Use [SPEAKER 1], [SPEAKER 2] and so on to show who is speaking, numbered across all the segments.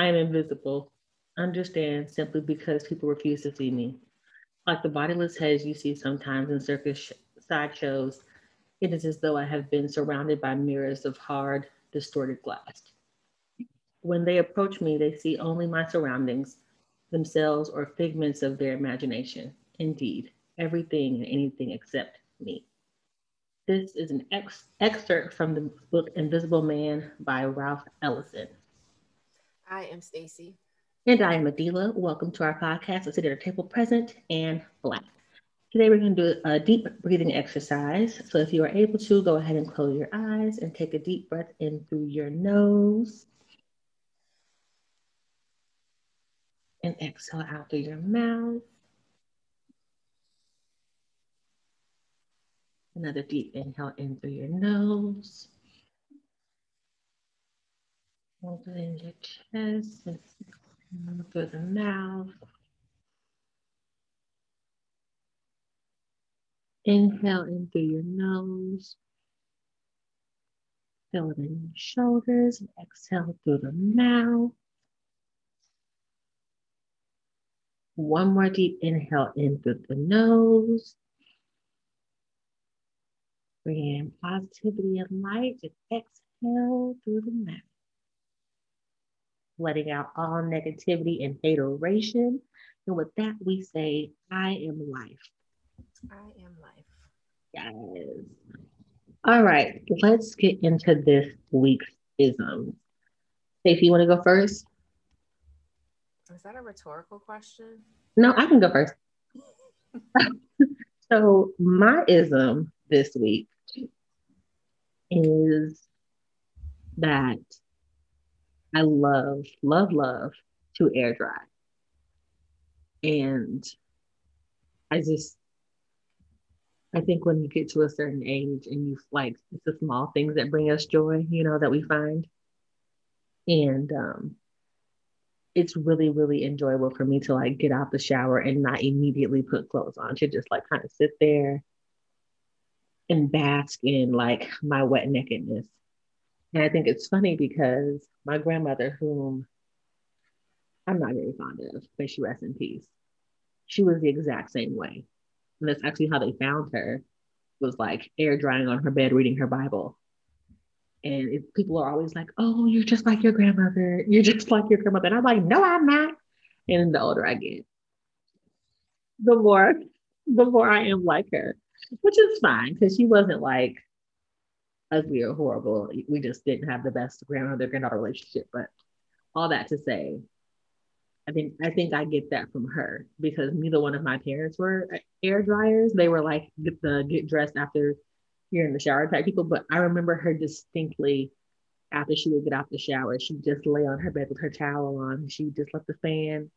[SPEAKER 1] I am invisible. Understand simply because people refuse to see me. Like the bodiless heads you see sometimes in circus sideshows, it is as though I have been surrounded by mirrors of hard, distorted glass. When they approach me, they see only my surroundings, themselves, or figments of their imagination. Indeed, everything and anything except me. This is an ex- excerpt from the book Invisible Man by Ralph Ellison.
[SPEAKER 2] I am Stacy.
[SPEAKER 1] And I am Adila. Welcome to our podcast, A Sit at a Table Present and Black. Today we're going to do a deep breathing exercise. So if you are able to, go ahead and close your eyes and take a deep breath in through your nose. And exhale out through your mouth. Another deep inhale in through your nose. Open in your chest and through the mouth. Inhale in through your nose. Fill it in your shoulders and exhale through the mouth. One more deep inhale in through the nose. Bring in positivity and light and exhale through the mouth. Letting out all negativity and hateration. And with that, we say, I am life.
[SPEAKER 2] I am life.
[SPEAKER 1] Yes. All right, let's get into this week's ism. Stacey, you want to go first?
[SPEAKER 2] Is that a rhetorical question?
[SPEAKER 1] No, I can go first. so my ism this week is that I love, love, love to air dry. And I just I think when you get to a certain age and you like it's the small things that bring us joy, you know, that we find. And um it's really, really enjoyable for me to like get out the shower and not immediately put clothes on, to just like kind of sit there and bask in like my wet nakedness. And I think it's funny because my grandmother, whom I'm not very fond of, may she rest in peace, she was the exact same way and that's actually how they found her, was like air drying on her bed reading her Bible. And people are always like, oh, you're just like your grandmother. You're just like your grandmother. And I'm like, no, I'm not. And the older I get, the more, the more I am like her, which is fine because she wasn't like ugly or horrible. We just didn't have the best grandmother granddaughter relationship. But all that to say, I think I think I get that from her because neither one of my parents were air dryers. They were like get the get dressed after you're in the shower type people. But I remember her distinctly after she would get out the shower, she'd just lay on her bed with her towel on. She'd just let the fan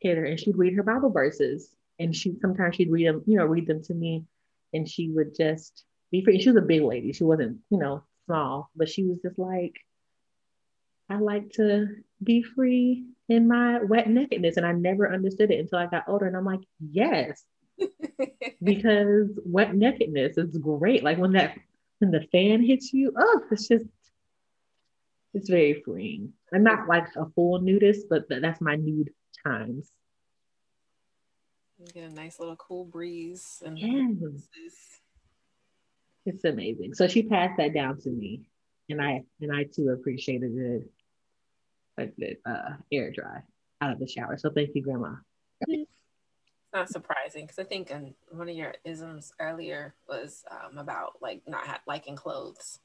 [SPEAKER 1] hit her and she'd read her Bible verses. And she sometimes she'd read them, you know, read them to me. And she would just be free. She was a big lady. She wasn't, you know, small, but she was just like, I like to be free in my wet nakedness. And I never understood it until I got older. And I'm like, yes, because wet nakedness is great. Like when that, when the fan hits you, oh, it's just, it's very freeing. I'm not like a full nudist, but that's my nude times.
[SPEAKER 2] You get a nice little cool breeze. And
[SPEAKER 1] yes. It's amazing. So she passed that down to me. And I and I too appreciated it like that uh, air dry out of the shower. So thank you, Grandma.
[SPEAKER 2] It's not surprising because I think in one of your isms earlier was um, about like not ha- liking clothes.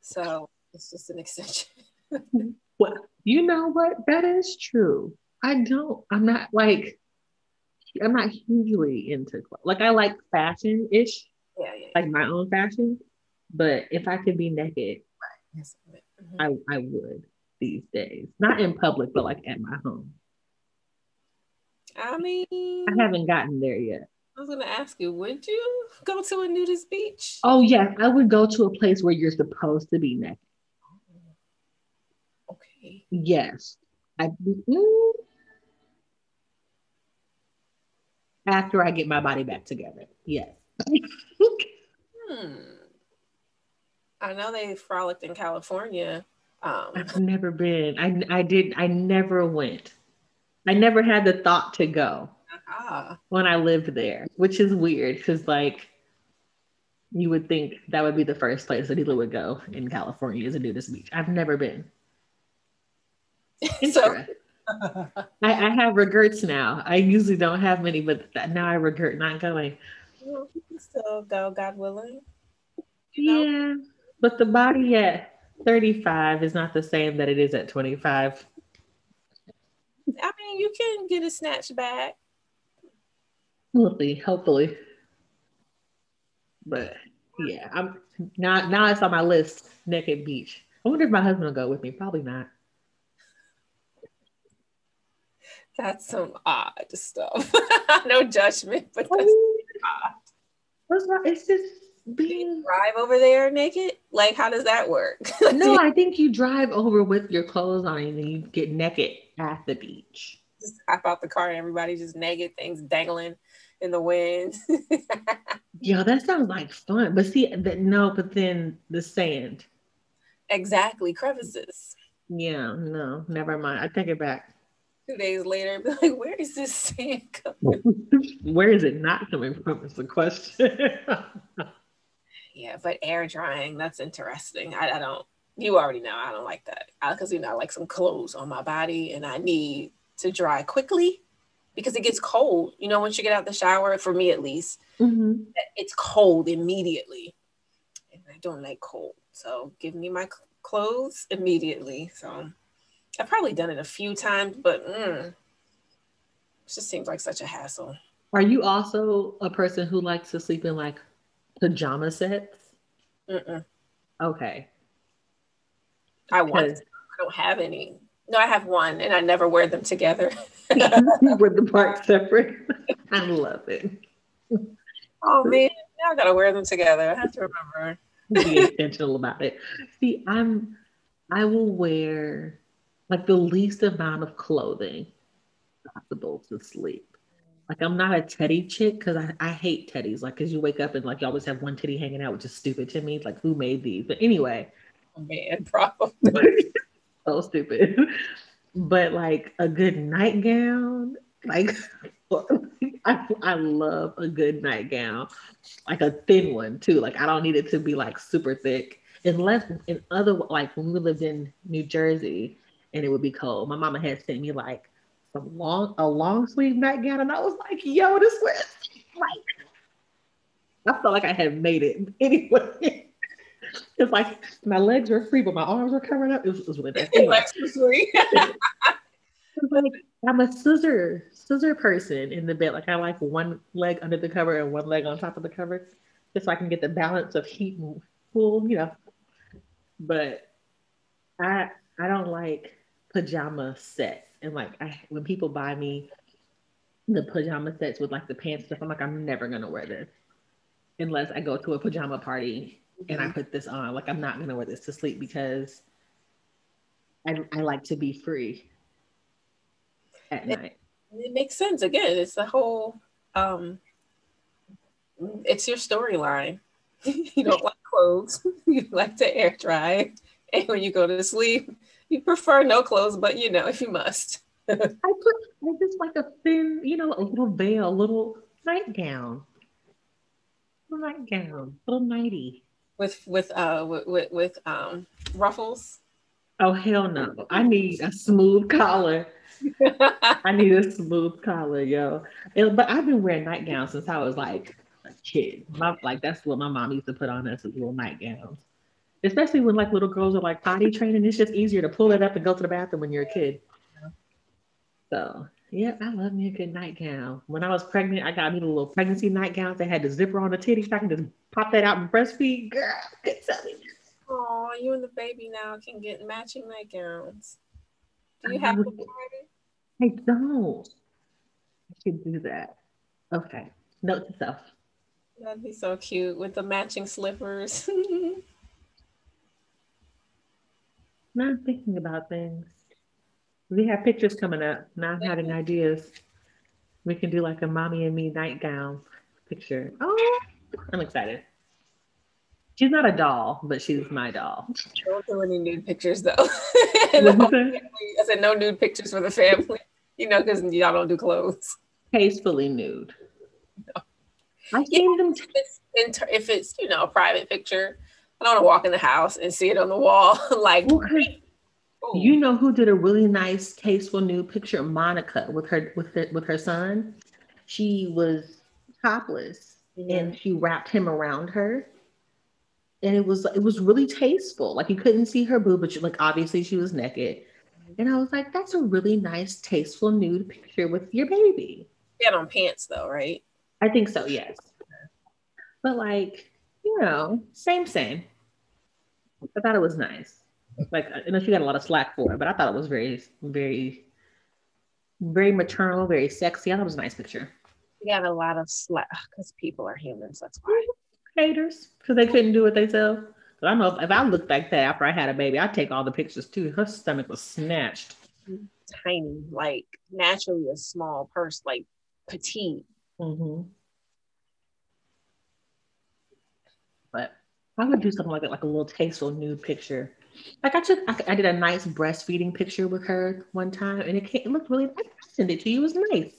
[SPEAKER 2] So it's just an extension.
[SPEAKER 1] well, you know what? That is true. I don't. I'm not like. I'm not hugely into clothes. Like I like fashion ish.
[SPEAKER 2] Yeah,
[SPEAKER 1] Like my own fashion. But if I could be naked, right. mm-hmm. I I would these days. Not in public, but like at my home.
[SPEAKER 2] I mean,
[SPEAKER 1] I haven't gotten there yet.
[SPEAKER 2] I was gonna ask you, would you go to a nudist beach?
[SPEAKER 1] Oh yes, I would go to a place where you're supposed to be naked.
[SPEAKER 2] Okay.
[SPEAKER 1] Yes. I mm, after I get my body back together. Yes.
[SPEAKER 2] Hmm. I know they frolicked in California Um,
[SPEAKER 1] I've never been. I I did. I never went. I never had the thought to go
[SPEAKER 2] uh-huh.
[SPEAKER 1] when I lived there, which is weird because like you would think that would be the first place that Hila would go in California is a nudist beach. I've never been.
[SPEAKER 2] so
[SPEAKER 1] I, I have regrets now. I usually don't have many, but now I regret not going.
[SPEAKER 2] Well, you can still go, God willing.
[SPEAKER 1] Yeah, but the body at 35 is not the same that it is at 25.
[SPEAKER 2] I mean, you can get a snatch back.
[SPEAKER 1] Hopefully, hopefully. But yeah, I'm now now it's on my list, naked beach. I wonder if my husband will go with me. Probably not.
[SPEAKER 2] That's some odd stuff. no judgment, but that's.
[SPEAKER 1] What's wrong? It's just being
[SPEAKER 2] Drive over there naked? Like, how does that work?
[SPEAKER 1] no, I think you drive over with your clothes on and then you get naked at the beach.
[SPEAKER 2] just hop out the car and everybody just naked, things dangling in the wind.
[SPEAKER 1] Yo, that sounds like fun. But see, that no, but then the sand.
[SPEAKER 2] exactly, crevices.
[SPEAKER 1] Yeah, no, never mind. I take it back.
[SPEAKER 2] Two days later, be like, where is this sand coming?
[SPEAKER 1] Where is it not coming from? Is the question.
[SPEAKER 2] Yeah, but air drying, that's interesting. I, I don't, you already know I don't like that. Because, you know, I like some clothes on my body and I need to dry quickly because it gets cold. You know, once you get out the shower, for me at least,
[SPEAKER 1] Mhm.
[SPEAKER 2] it's cold immediately. And I don't like cold. So give me my clothes immediately. So I've probably done it a few times, but mm, it just seems like such a hassle.
[SPEAKER 1] Are you also a person who likes to sleep in like pajama sets?
[SPEAKER 2] Mm-mm.
[SPEAKER 1] Okay.
[SPEAKER 2] I want to. I don't have any. No, I have one and I never wear them together.
[SPEAKER 1] with the part separate. I love it.
[SPEAKER 2] oh man, now I gotta wear them together. I have to remember.
[SPEAKER 1] Be intentional about it. See, I'm I will wear like the least amount of clothing possible to sleep. Like I'm not a teddy chick because I, I hate teddies. Like because you wake up and like you always have one teddy hanging out, which is stupid to me. Like who made these? But anyway,
[SPEAKER 2] Oh man, probably.
[SPEAKER 1] so stupid. But like a good nightgown, like I, I love a good nightgown, like a thin one too. Like I don't need it to be like super thick, unless in other like when we lived in New Jersey and it would be cold. My mama had sent me like some long a long sleeve nightgown, and I was like, "Yo, this was like." I felt like I had made it anyway. It's like my legs were free, but my arms were covered up. It was, it was really bad. Anyway,
[SPEAKER 2] Lex was free.
[SPEAKER 1] like I'm a scissor scissor person in the bed. Like I like one leg under the cover and one leg on top of the cover, just so I can get the balance of heat and cool, you know. But I I don't like pajama sets. And like I when people buy me the pajama sets with like the pants stuff, I'm like, I'm never gonna wear this unless I go to a pajama party and I put this on. Like I'm not gonna wear this to sleep because I, I like to be free at night.
[SPEAKER 2] it makes sense. Again, it's the whole um it's your storyline. you don't like clothes, you like to air dry. And when you go to sleep, you prefer no clothes, but you know, if you must.
[SPEAKER 1] I put I just like a thin, you know, a little veil, a little nightgown. Little nightgown, a little nighty.
[SPEAKER 2] with with uh with, with, with um ruffles.
[SPEAKER 1] Oh hell no. I need a smooth collar. I need a smooth collar, yo. And- but I've been wearing nightgowns since I was like a kid. My, like that's what my mom used to put on us as little nightgowns. Especially when like little girls are like potty training, it's just easier to pull it up and go to the bathroom when you're a kid. So yeah, I love me a good nightgown. When I was pregnant, I got me the little pregnancy nightgowns that had the zipper on the titty, so I can just pop that out and breastfeed. Girl, good telling you.
[SPEAKER 2] Oh, you and the baby now can get matching nightgowns. Do you have them already?
[SPEAKER 1] I don't. I should do that. Okay. Note to self.
[SPEAKER 2] That'd be so cute with the matching slippers.
[SPEAKER 1] I'm thinking about things. We have pictures coming up. not having ideas. We can do like a mommy and me nightgown picture. Oh, I'm excited. She's not a doll, but she's my doll.
[SPEAKER 2] Don't do any nude pictures though. I said no nude pictures for the family. You know, because y'all don't do clothes.
[SPEAKER 1] Tastefully nude.
[SPEAKER 2] No. I yeah, them. T- if, it's, if it's you know a private picture, I don't want to walk in the house and see it on the wall. like, okay.
[SPEAKER 1] you know who did a really nice, tasteful nude picture? Monica with her with her, with her son. She was topless mm-hmm. and she wrapped him around her and it was it was really tasteful. Like you couldn't see her boob, but she, like obviously she was naked. And I was like, that's a really nice, tasteful nude picture with your baby.
[SPEAKER 2] Yeah, on pants though, right?
[SPEAKER 1] I think so, yes. But like, you know, same, same. I thought it was nice. Like, I know she got a lot of slack for it, but I thought it was very, very, very maternal, very sexy. I thought it was a nice picture.
[SPEAKER 2] You got a lot of slack because people are humans. That's why
[SPEAKER 1] haters because they couldn't do it themselves. But I know if, if I look back that after I had a baby, I'd take all the pictures too. Her stomach was snatched.
[SPEAKER 2] Tiny, like naturally a small purse, like petite. Mm-hmm.
[SPEAKER 1] But I would do something like that, like a little tasteful nude picture. Like I took, I, I did a nice breastfeeding picture with her one time, and it, came, it looked really. nice. I sent it to you. It was nice.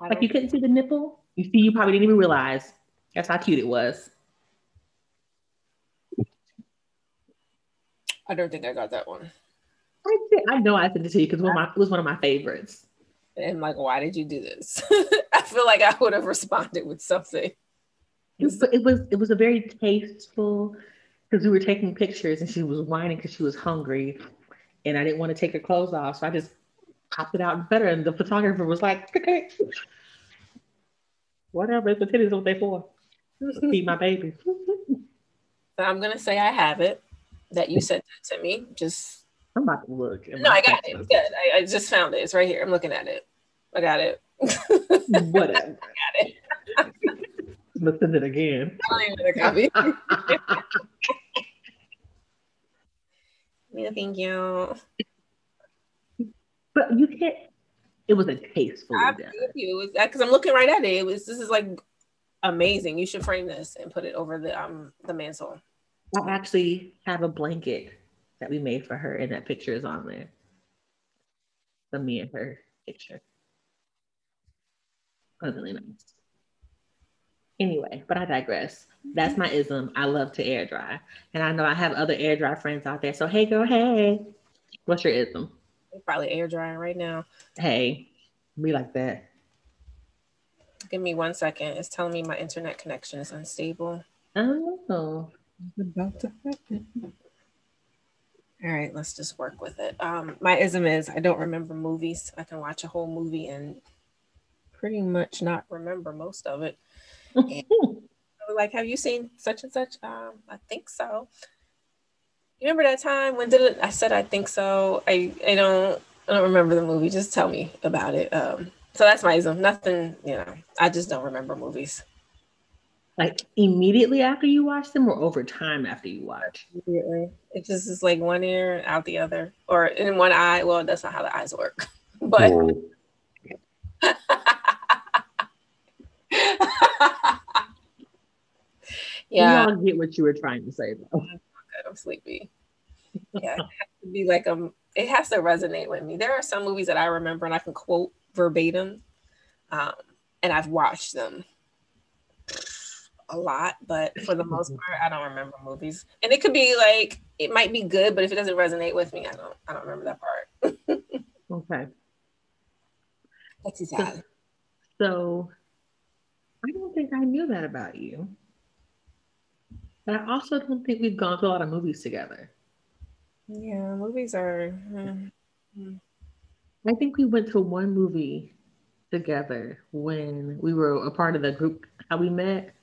[SPEAKER 1] Like you couldn't see the nipple. You see, you probably didn't even realize. That's how cute it was.
[SPEAKER 2] I don't think I got that one.
[SPEAKER 1] I, did. I know I sent it to you because it was one of my favorites.
[SPEAKER 2] And like, why did you do this? I feel like I would have responded with something.
[SPEAKER 1] It was it was, it was a very tasteful because we were taking pictures and she was whining because she was hungry, and I didn't want to take her clothes off, so I just popped it out better. And the photographer was like, okay, whatever, the titties what they for. Feed my baby.
[SPEAKER 2] so I'm gonna say I have it that you sent it to me. Just
[SPEAKER 1] I'm about to look.
[SPEAKER 2] No, I got it. Good. I, I, just found it. It's right here. I'm looking at it. I got it. Whatever. I got it.
[SPEAKER 1] Let's send it again. I don't even copy.
[SPEAKER 2] yeah, thank you.
[SPEAKER 1] But you can't. It was a tasteful.
[SPEAKER 2] I you because I'm looking right at it. It was. This is like amazing. You should frame this and put it over the um the mantle.
[SPEAKER 1] I actually have a blanket that we made for her, and that picture is on there. The me and her picture. That was really nice. Anyway, but I digress. That's my ism. I love to air dry. And I know I have other air dry friends out there. So hey girl, hey. What's your ism?
[SPEAKER 2] You're probably air drying right now.
[SPEAKER 1] Hey, be like that.
[SPEAKER 2] Give me one second. It's telling me my internet connection is unstable.
[SPEAKER 1] Oh
[SPEAKER 2] about to happen. All right, let's just work with it. Um, my ism is I don't remember movies. I can watch a whole movie and pretty much not remember most of it. Like, have you seen such and such? Um, I think so. You remember that time when did it? I said I think so. I I don't I don't remember the movie. Just tell me about it. Um, so that's my ism. Nothing, you know. I just don't remember movies.
[SPEAKER 1] Like immediately after you watch them or over time after you watch?
[SPEAKER 2] Immediately. It just is like one ear out the other or in one eye. Well, that's not how the eyes work. But
[SPEAKER 1] yeah. We all get what you were trying to say though.
[SPEAKER 2] I'm sleepy. Yeah, it has to be like um it has to resonate with me. There are some movies that I remember and I can quote verbatim. Um, and I've watched them a lot, but for the most part, I don't remember movies. And it could be like it might be good, but if it doesn't resonate with me, I don't I don't remember that part.
[SPEAKER 1] okay.
[SPEAKER 2] That's sad.
[SPEAKER 1] So I don't think I knew that about you. But I also don't think we've gone to a lot of movies together.
[SPEAKER 2] Yeah, movies are. Uh,
[SPEAKER 1] I think we went to one movie together when we were a part of the group how we met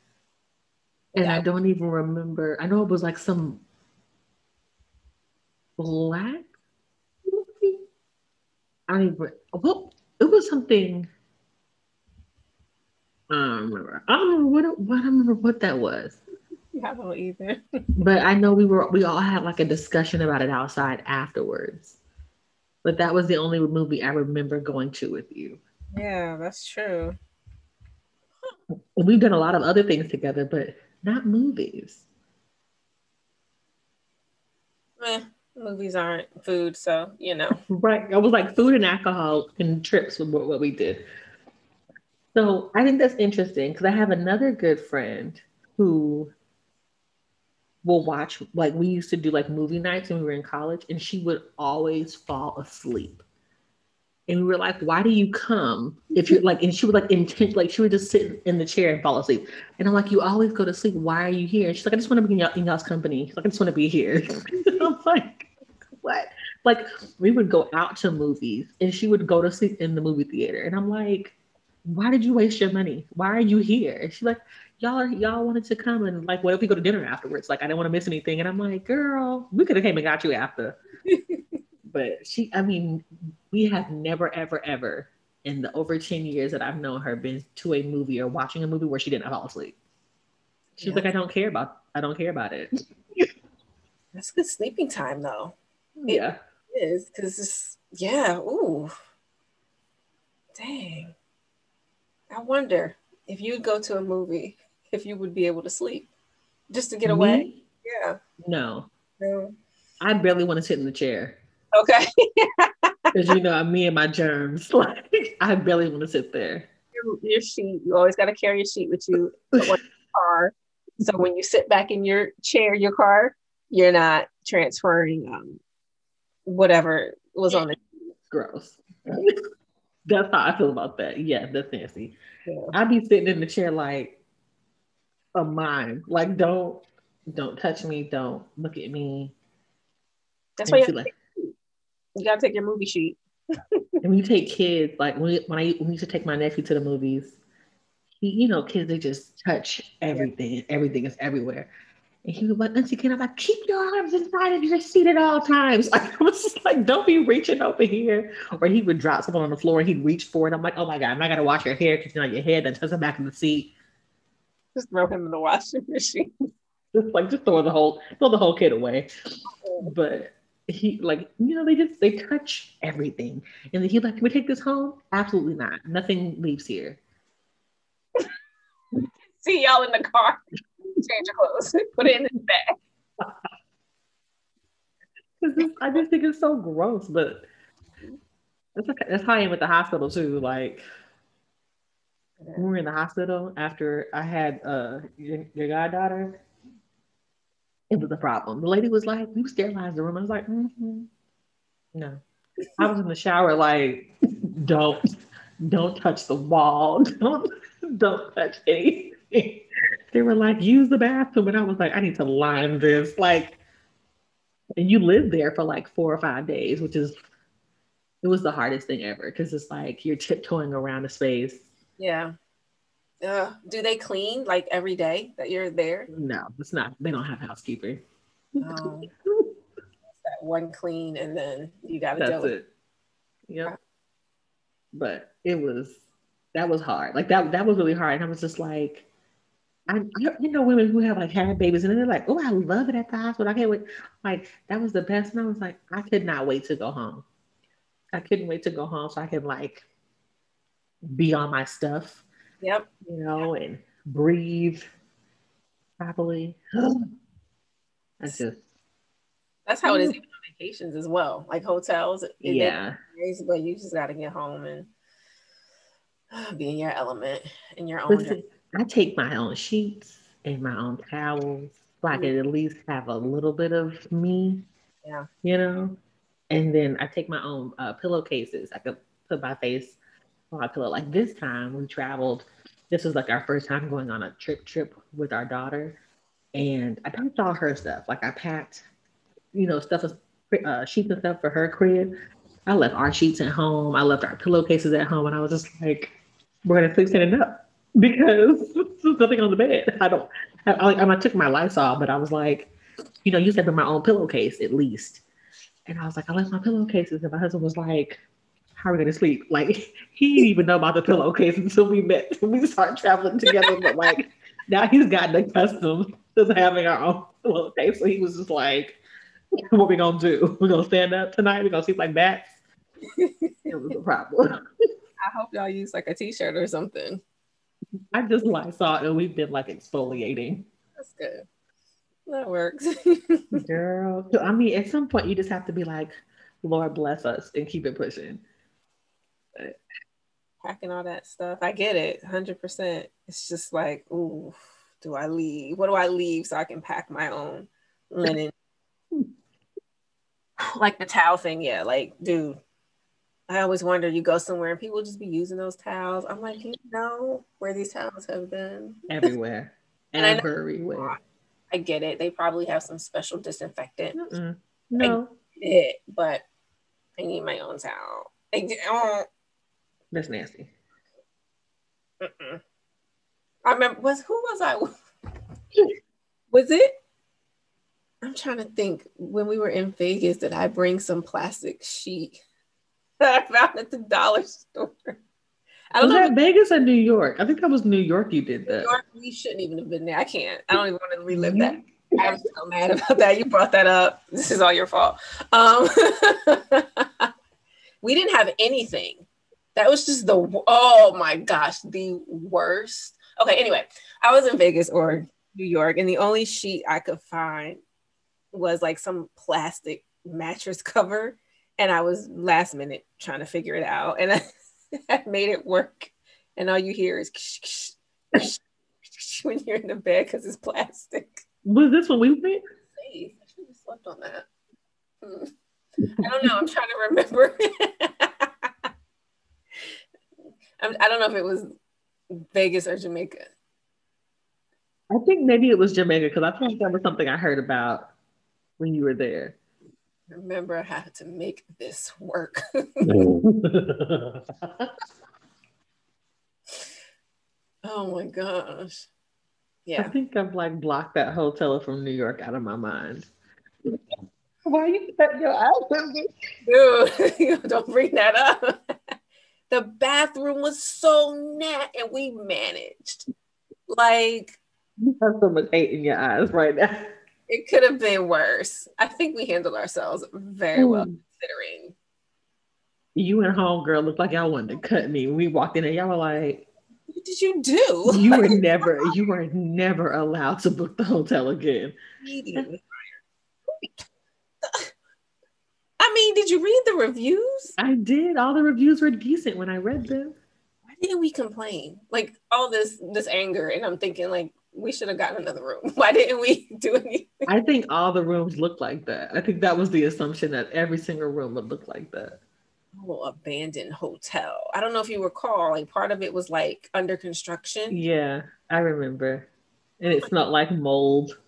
[SPEAKER 1] and yeah. I don't even remember. I know it was like some black movie. I don't even. Well, it was something. I don't remember. I don't remember what. What I don't remember what that was.
[SPEAKER 2] I don't either.
[SPEAKER 1] but I know we were. We all had like a discussion about it outside afterwards. But that was the only movie I remember going to with you.
[SPEAKER 2] Yeah, that's true.
[SPEAKER 1] We've done a lot of other things together, but not movies.
[SPEAKER 2] Eh, movies aren't food, so you know.
[SPEAKER 1] Right. I was like food and alcohol and trips with what we did. So I think that's interesting because I have another good friend who will watch like we used to do like movie nights when we were in college and she would always fall asleep. And we were like why do you come if you're like and she would like intent like she would just sit in the chair and fall asleep. And i'm like you always go to sleep. Why are you here? And she's like i just want to be in, y'all, in y'all's company. She's like i just want to be here. I'm like what? Like we would go out to movies and she would go to sleep in the movie theater. And i'm like why did you waste your money? Why are you here? And she's like y'all y'all wanted to come and like what if we go to dinner afterwards? Like I didn't want to miss anything. And I'm like, girl, we could have came and got you after. but she, I mean, we have never, ever, ever in the over 10 years that I've known her been to a movie or watching a movie where she didn't fall asleep. She's yeah. like, I don't care about I don't care about it.
[SPEAKER 2] That's good sleeping time though.
[SPEAKER 1] Yeah.
[SPEAKER 2] It is because it's yeah, ooh. Dang. I wonder if you'd go to a movie if you would be able to sleep just to get Me? away. Yeah.
[SPEAKER 1] No. No. I barely want to sit in the chair.
[SPEAKER 2] Okay.
[SPEAKER 1] Because you know, me and my germs, like I barely want to sit there.
[SPEAKER 2] Your, your sheet, you always got to carry your sheet with you car. So when you sit back in your chair, your car, you're not transferring um, whatever was on the
[SPEAKER 1] gross. that's how I feel about that. Yeah, that's nasty. Yeah. I'd be sitting in the chair like, a mime. Like don't don't touch me, don't look at me.
[SPEAKER 2] That's why you, like, you gotta take your movie sheet.
[SPEAKER 1] and when you take kids, like when, when I when I used to take my nephew to the movies, he, you know, kids they just touch everything. Yeah. Everything is everywhere. And he was like, Auntie Ken, I'm like, keep your arms inside of your seat at all times. Like, I was just like, don't be reaching over here. Or he would drop something on the floor and he'd reach for it. I'm like, oh my God, I'm not going to wash your hair because you know your head then touch the back of the seat.
[SPEAKER 2] Just throw him in the washing machine.
[SPEAKER 1] Just like just throw the whole throw the whole kid away. But he like you know they just they touch everything. And then he like can we take this home? Absolutely not. Nothing leaves here.
[SPEAKER 2] See y'all in the car. Change your clothes. Put it in his bag.
[SPEAKER 1] I just think it's so gross but that's okay. that's how I am at the hospital too like we were in the hospital after I had uh your, your goddaughter, it was a problem. The lady was like, "You sterilized the room." I was like, mm-hmm. "No." I was in the shower, like, "Don't, don't touch the wall. Don't, don't touch anything." They were like, "Use the bathroom," and I was like, "I need to line this." Like, and you lived there for like four or five days, which is it was the hardest thing ever because it's like you're tiptoeing around a space
[SPEAKER 2] yeah. Uh, do they clean like every day that you're there?
[SPEAKER 1] No, it's not. They don't have housekeeping. Um,
[SPEAKER 2] that one clean and then you got to do it.
[SPEAKER 1] Yep. But it was that was hard. Like that that was really hard. And I was just like, I you know women who have like had babies and then they're like, oh, I love it at the hospital. I can't wait. Like that was the best. And I was like, I could not wait to go home. I couldn't wait to go home so I could like be on my stuff.
[SPEAKER 2] Yep.
[SPEAKER 1] You know, and breathe properly. That's just
[SPEAKER 2] that's how it is even on vacations as well. Like hotels.
[SPEAKER 1] Yeah.
[SPEAKER 2] but you just gotta get home and be in your element in your own. Listen,
[SPEAKER 1] I take my own sheets and my own towels so I can at least have a little bit of me.
[SPEAKER 2] Yeah.
[SPEAKER 1] You know? And then I take my own uh, pillowcases. I could put my face popular. Like this time we traveled, this was like our first time going on a trip trip with our daughter. And I packed all her stuff. Like I packed, you know, stuff, uh, sheets and stuff for her crib. I left our sheets at home. I left our pillowcases at home. And I was just like, we're going to sleep standing up because there's nothing on the bed. I don't, I, I, I took my Lysol, but I was like, you know, you said my own pillowcase at least. And I was like, I left my pillowcases. And my husband was like, how are we gonna sleep? Like he didn't even know about the pillowcase until we met. We started traveling together, but like now he's gotten accustomed to having our own pillowcase. So he was just like, "What we gonna do? We're gonna stand up tonight. We're gonna sleep like bats." it was a problem.
[SPEAKER 2] I hope y'all use like a t-shirt or something.
[SPEAKER 1] I just like saw it and we've been like exfoliating.
[SPEAKER 2] That's good. That works.
[SPEAKER 1] Girl, I mean, at some point, you just have to be like, Lord bless us and keep it pushing.
[SPEAKER 2] Packing all that stuff. I get it 100%. It's just like, ooh, do I leave? What do I leave so I can pack my own linen? like the towel thing. Yeah. Like, dude, I always wonder you go somewhere and people just be using those towels. I'm like, you know where these towels have been?
[SPEAKER 1] Everywhere. Everywhere.
[SPEAKER 2] I, I, get it. They probably have some special disinfectant.
[SPEAKER 1] Mm-mm. No.
[SPEAKER 2] it, but I need my own towel. I, oh.
[SPEAKER 1] That's nasty.
[SPEAKER 2] Mm-mm. I remember was who was I? was it? I'm trying to think. When we were in Vegas, did I bring some plastic sheet that I found at the dollar store?
[SPEAKER 1] I don't was know. that Vegas or New York? I think that was New York. You did that. New York,
[SPEAKER 2] we shouldn't even have been there. I can't. I don't even want to relive that. I'm so mad about that. You brought that up. This is all your fault. Um, we didn't have anything. That was just the oh my gosh, the worst. Okay, anyway, I was in Vegas or New York, and the only sheet I could find was like some plastic mattress cover. And I was last minute trying to figure it out. And I, I made it work. And all you hear is ksh when you're in the bed because it's plastic.
[SPEAKER 1] Was this what we went?
[SPEAKER 2] I should have slept on that. Hmm. I don't know. I'm trying to remember. I don't know if it was Vegas or Jamaica.
[SPEAKER 1] I think maybe it was Jamaica because I think that was something I heard about when you were there.
[SPEAKER 2] Remember, I had to make this work. oh my gosh.
[SPEAKER 1] Yeah. I think I've like blocked that hotel from New York out of my mind. Why you cut your eyes
[SPEAKER 2] Dude, don't bring that up. The bathroom was so net and we managed. Like
[SPEAKER 1] you have so much hate in your eyes right now.
[SPEAKER 2] It could have been worse. I think we handled ourselves very hmm. well considering.
[SPEAKER 1] You and homegirl looked like y'all wanted to cut me. We walked in and y'all were like,
[SPEAKER 2] What did you do?
[SPEAKER 1] You were never, you were never allowed to book the hotel again.
[SPEAKER 2] I mean, did you read the reviews?
[SPEAKER 1] I did. All the reviews were decent when I read them.
[SPEAKER 2] Why didn't we complain? Like all this this anger, and I'm thinking like we should have gotten another room. Why didn't we do anything?
[SPEAKER 1] I think all the rooms looked like that. I think that was the assumption that every single room would look like that.
[SPEAKER 2] Oh, abandoned hotel. I don't know if you recall, like part of it was like under construction.
[SPEAKER 1] Yeah, I remember. And it smelled like mold.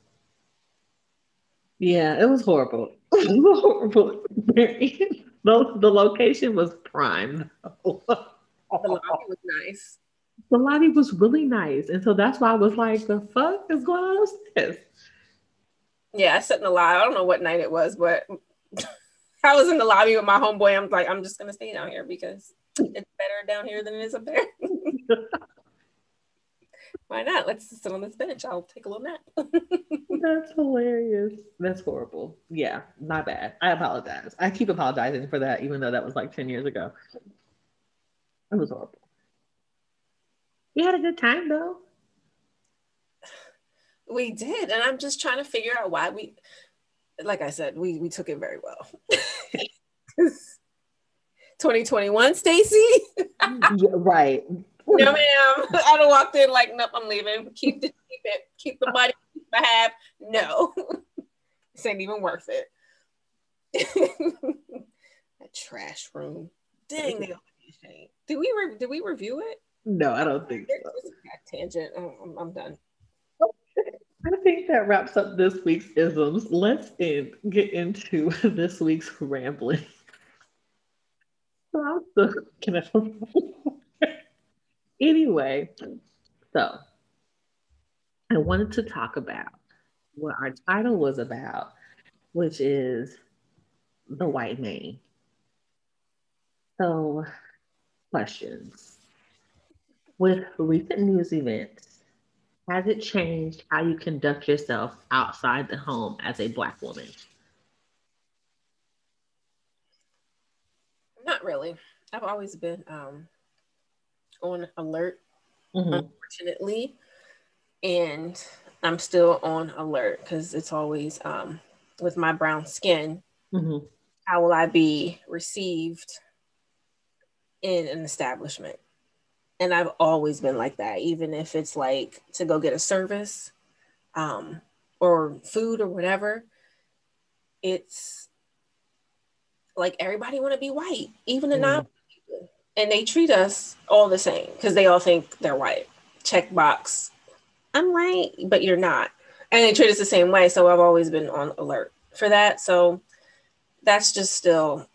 [SPEAKER 1] Yeah, it was horrible. It was horrible. the, the location was prime.
[SPEAKER 2] the lobby was nice
[SPEAKER 1] the lobby was really nice. And so that's why I was like, the fuck is going on upstairs?
[SPEAKER 2] Yeah, I sat in the lobby. I don't know what night it was, but I was in the lobby with my homeboy. I'm like, I'm just gonna stay down here because it's better down here than it is up there. Why not? Let's sit on this bench. I'll take a little nap.
[SPEAKER 1] That's hilarious. That's horrible. Yeah, my bad. I apologize. I keep apologizing for that, even though that was like 10 years ago. It was horrible. We had a good time though.
[SPEAKER 2] We did, and I'm just trying to figure out why we. Like I said, we we took it very well. 2021, Stacy.
[SPEAKER 1] yeah, right.
[SPEAKER 2] No, ma'am. I don't walk in like, nope, I'm leaving. Keep the keep it, keep the money I have. No, this ain't even worth it. that trash room. Dang, they did we re- did we review it?
[SPEAKER 1] No, I don't think so.
[SPEAKER 2] Tangent. Oh, I'm, I'm done.
[SPEAKER 1] I think that wraps up this week's isms. Let's in, get into this week's rambling. Anyway, so I wanted to talk about what our title was about, which is the white man. So, questions with recent news events, has it changed how you conduct yourself outside the home as a Black woman?
[SPEAKER 2] Not really. I've always been um, on alert, mm-hmm. unfortunately. And I'm still on alert because it's always um, with my brown skin. Mm-hmm. How will I be received in an establishment? And I've always been like that, even if it's like to go get a service um, or food or whatever. It's like everybody want to be white, even the mm. non and they treat us all the same because they all think they're white. Check box. I'm white, but you're not. And they treat us the same way. So I've always been on alert for that. So that's just still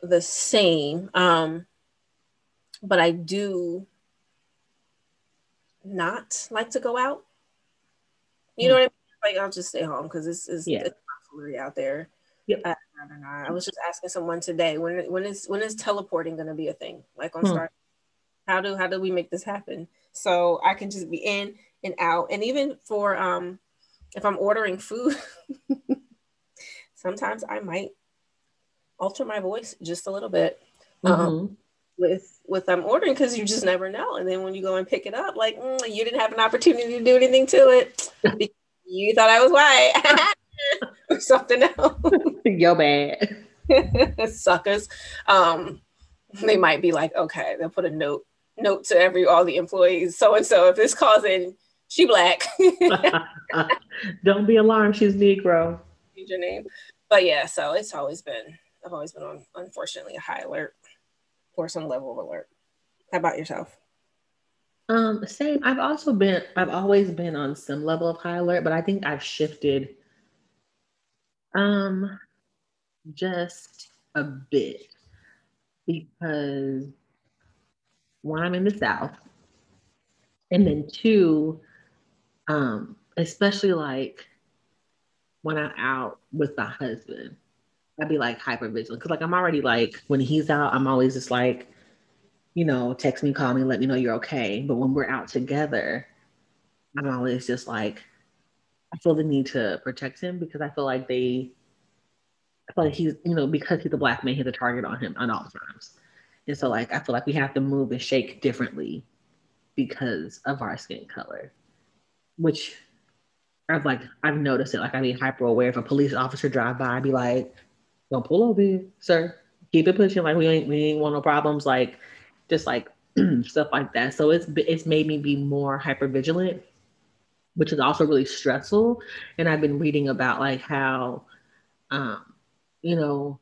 [SPEAKER 2] the same. Um, but I do not like to go out. You know what I mean? Like I'll just stay home because this is yeah. it's out there. Yep. Uh, I was just asking someone today when when is when is teleporting going to be a thing? Like on hmm. Star, how do how do we make this happen? So I can just be in and out, and even for um, if I'm ordering food, sometimes I might alter my voice just a little bit. Um, mm-hmm. Um, with with I'm ordering because you just never know. And then when you go and pick it up, like mm, you didn't have an opportunity to do anything to it. you thought I was white. or something else.
[SPEAKER 1] Yo bad.
[SPEAKER 2] Suckers. Um, they might be like, okay, they'll put a note note to every all the employees. So and so, if this calls in, she black.
[SPEAKER 1] Don't be alarmed. She's Negro.
[SPEAKER 2] Your name, but yeah. So it's always been. I've always been on, unfortunately, a high alert or some level of alert. How about yourself?
[SPEAKER 1] Um, same. I've also been. I've always been on some level of high alert, but I think I've shifted um, just a bit because one, I'm in the South, and then two, um, especially like when I'm out with my husband, I'd be like hyper vigilant because like I'm already like when he's out, I'm always just like, you know, text me, call me, let me know you're okay. But when we're out together, I'm always just like, I feel the need to protect him because I feel like they, I feel like he's, you know, because he's a black man, he's a target on him on all times. And so, like, I feel like we have to move and shake differently because of our skin color, which I've like, I've noticed it. Like, I'd be hyper aware if a police officer drive by, I'd be like, don't pull over, sir. Keep it pushing. Like, we ain't, we ain't want no problems. Like, just like stuff like that. So it's, it's made me be more hyper vigilant which is also really stressful. And I've been reading about like how, um, you know,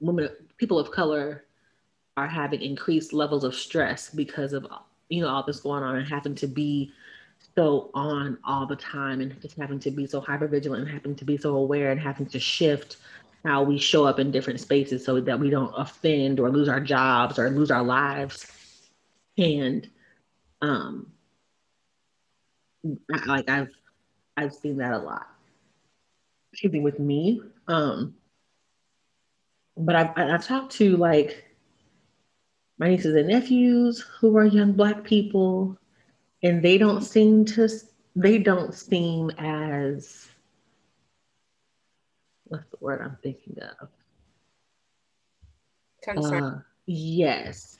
[SPEAKER 1] women, people of color are having increased levels of stress because of, you know, all this going on and having to be so on all the time and just having to be so hyper vigilant and having to be so aware and having to shift how we show up in different spaces so that we don't offend or lose our jobs or lose our lives. And um, like I've I've seen that a lot. Excuse me, with me. Um, but I've I've talked to like my nieces and nephews who are young black people, and they don't seem to they don't seem as what's the word I'm thinking of? Concern. Uh, yes.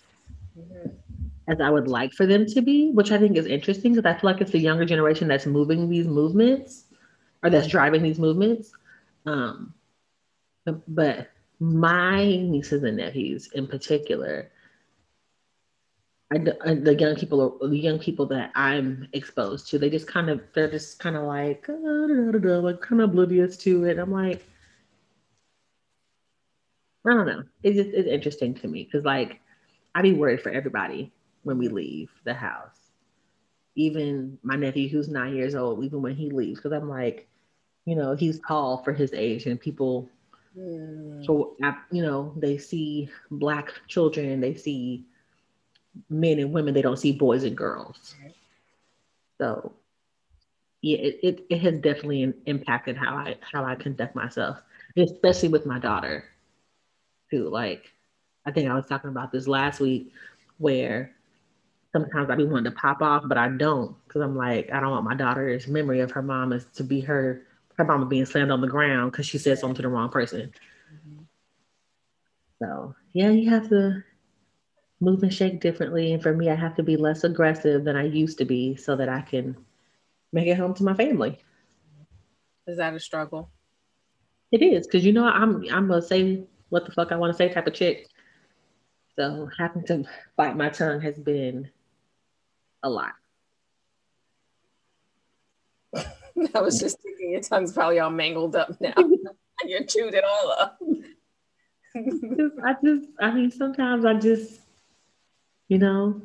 [SPEAKER 1] As I would like for them to be, which I think is interesting because I feel like it's the younger generation that's moving these movements or that's driving these movements. Um, but, but my nieces and nephews in particular, I, I, the young people, the young people that I'm exposed to, they just kind of, they're just kind of like, uh, like kind of oblivious to it. I'm like, I don't know. It's just it's interesting to me because like I'd be worried for everybody when we leave the house. Even my nephew, who's nine years old, even when he leaves, because I'm like, you know, he's tall for his age, and people, mm. so you know, they see black children, they see men and women, they don't see boys and girls. So, yeah, it, it, it has definitely impacted how I how I conduct myself, especially with my daughter, too. Like, I think I was talking about this last week, where sometimes I be wanting to pop off, but I don't because I'm like, I don't want my daughter's memory of her mom is to be her her mama being slammed on the ground because she said something to the wrong person. Mm-hmm. So yeah, you have to move and shake differently. And for me, I have to be less aggressive than I used to be so that I can, make it home to my family.
[SPEAKER 2] Is that a struggle?
[SPEAKER 1] It is because you know I'm I'm gonna say what the fuck I want to say type of chick. So having to bite my tongue has been a lot.
[SPEAKER 2] I was just thinking your tongue's probably all mangled up now. you chewed it all up.
[SPEAKER 1] I just, I mean, sometimes I just, you know,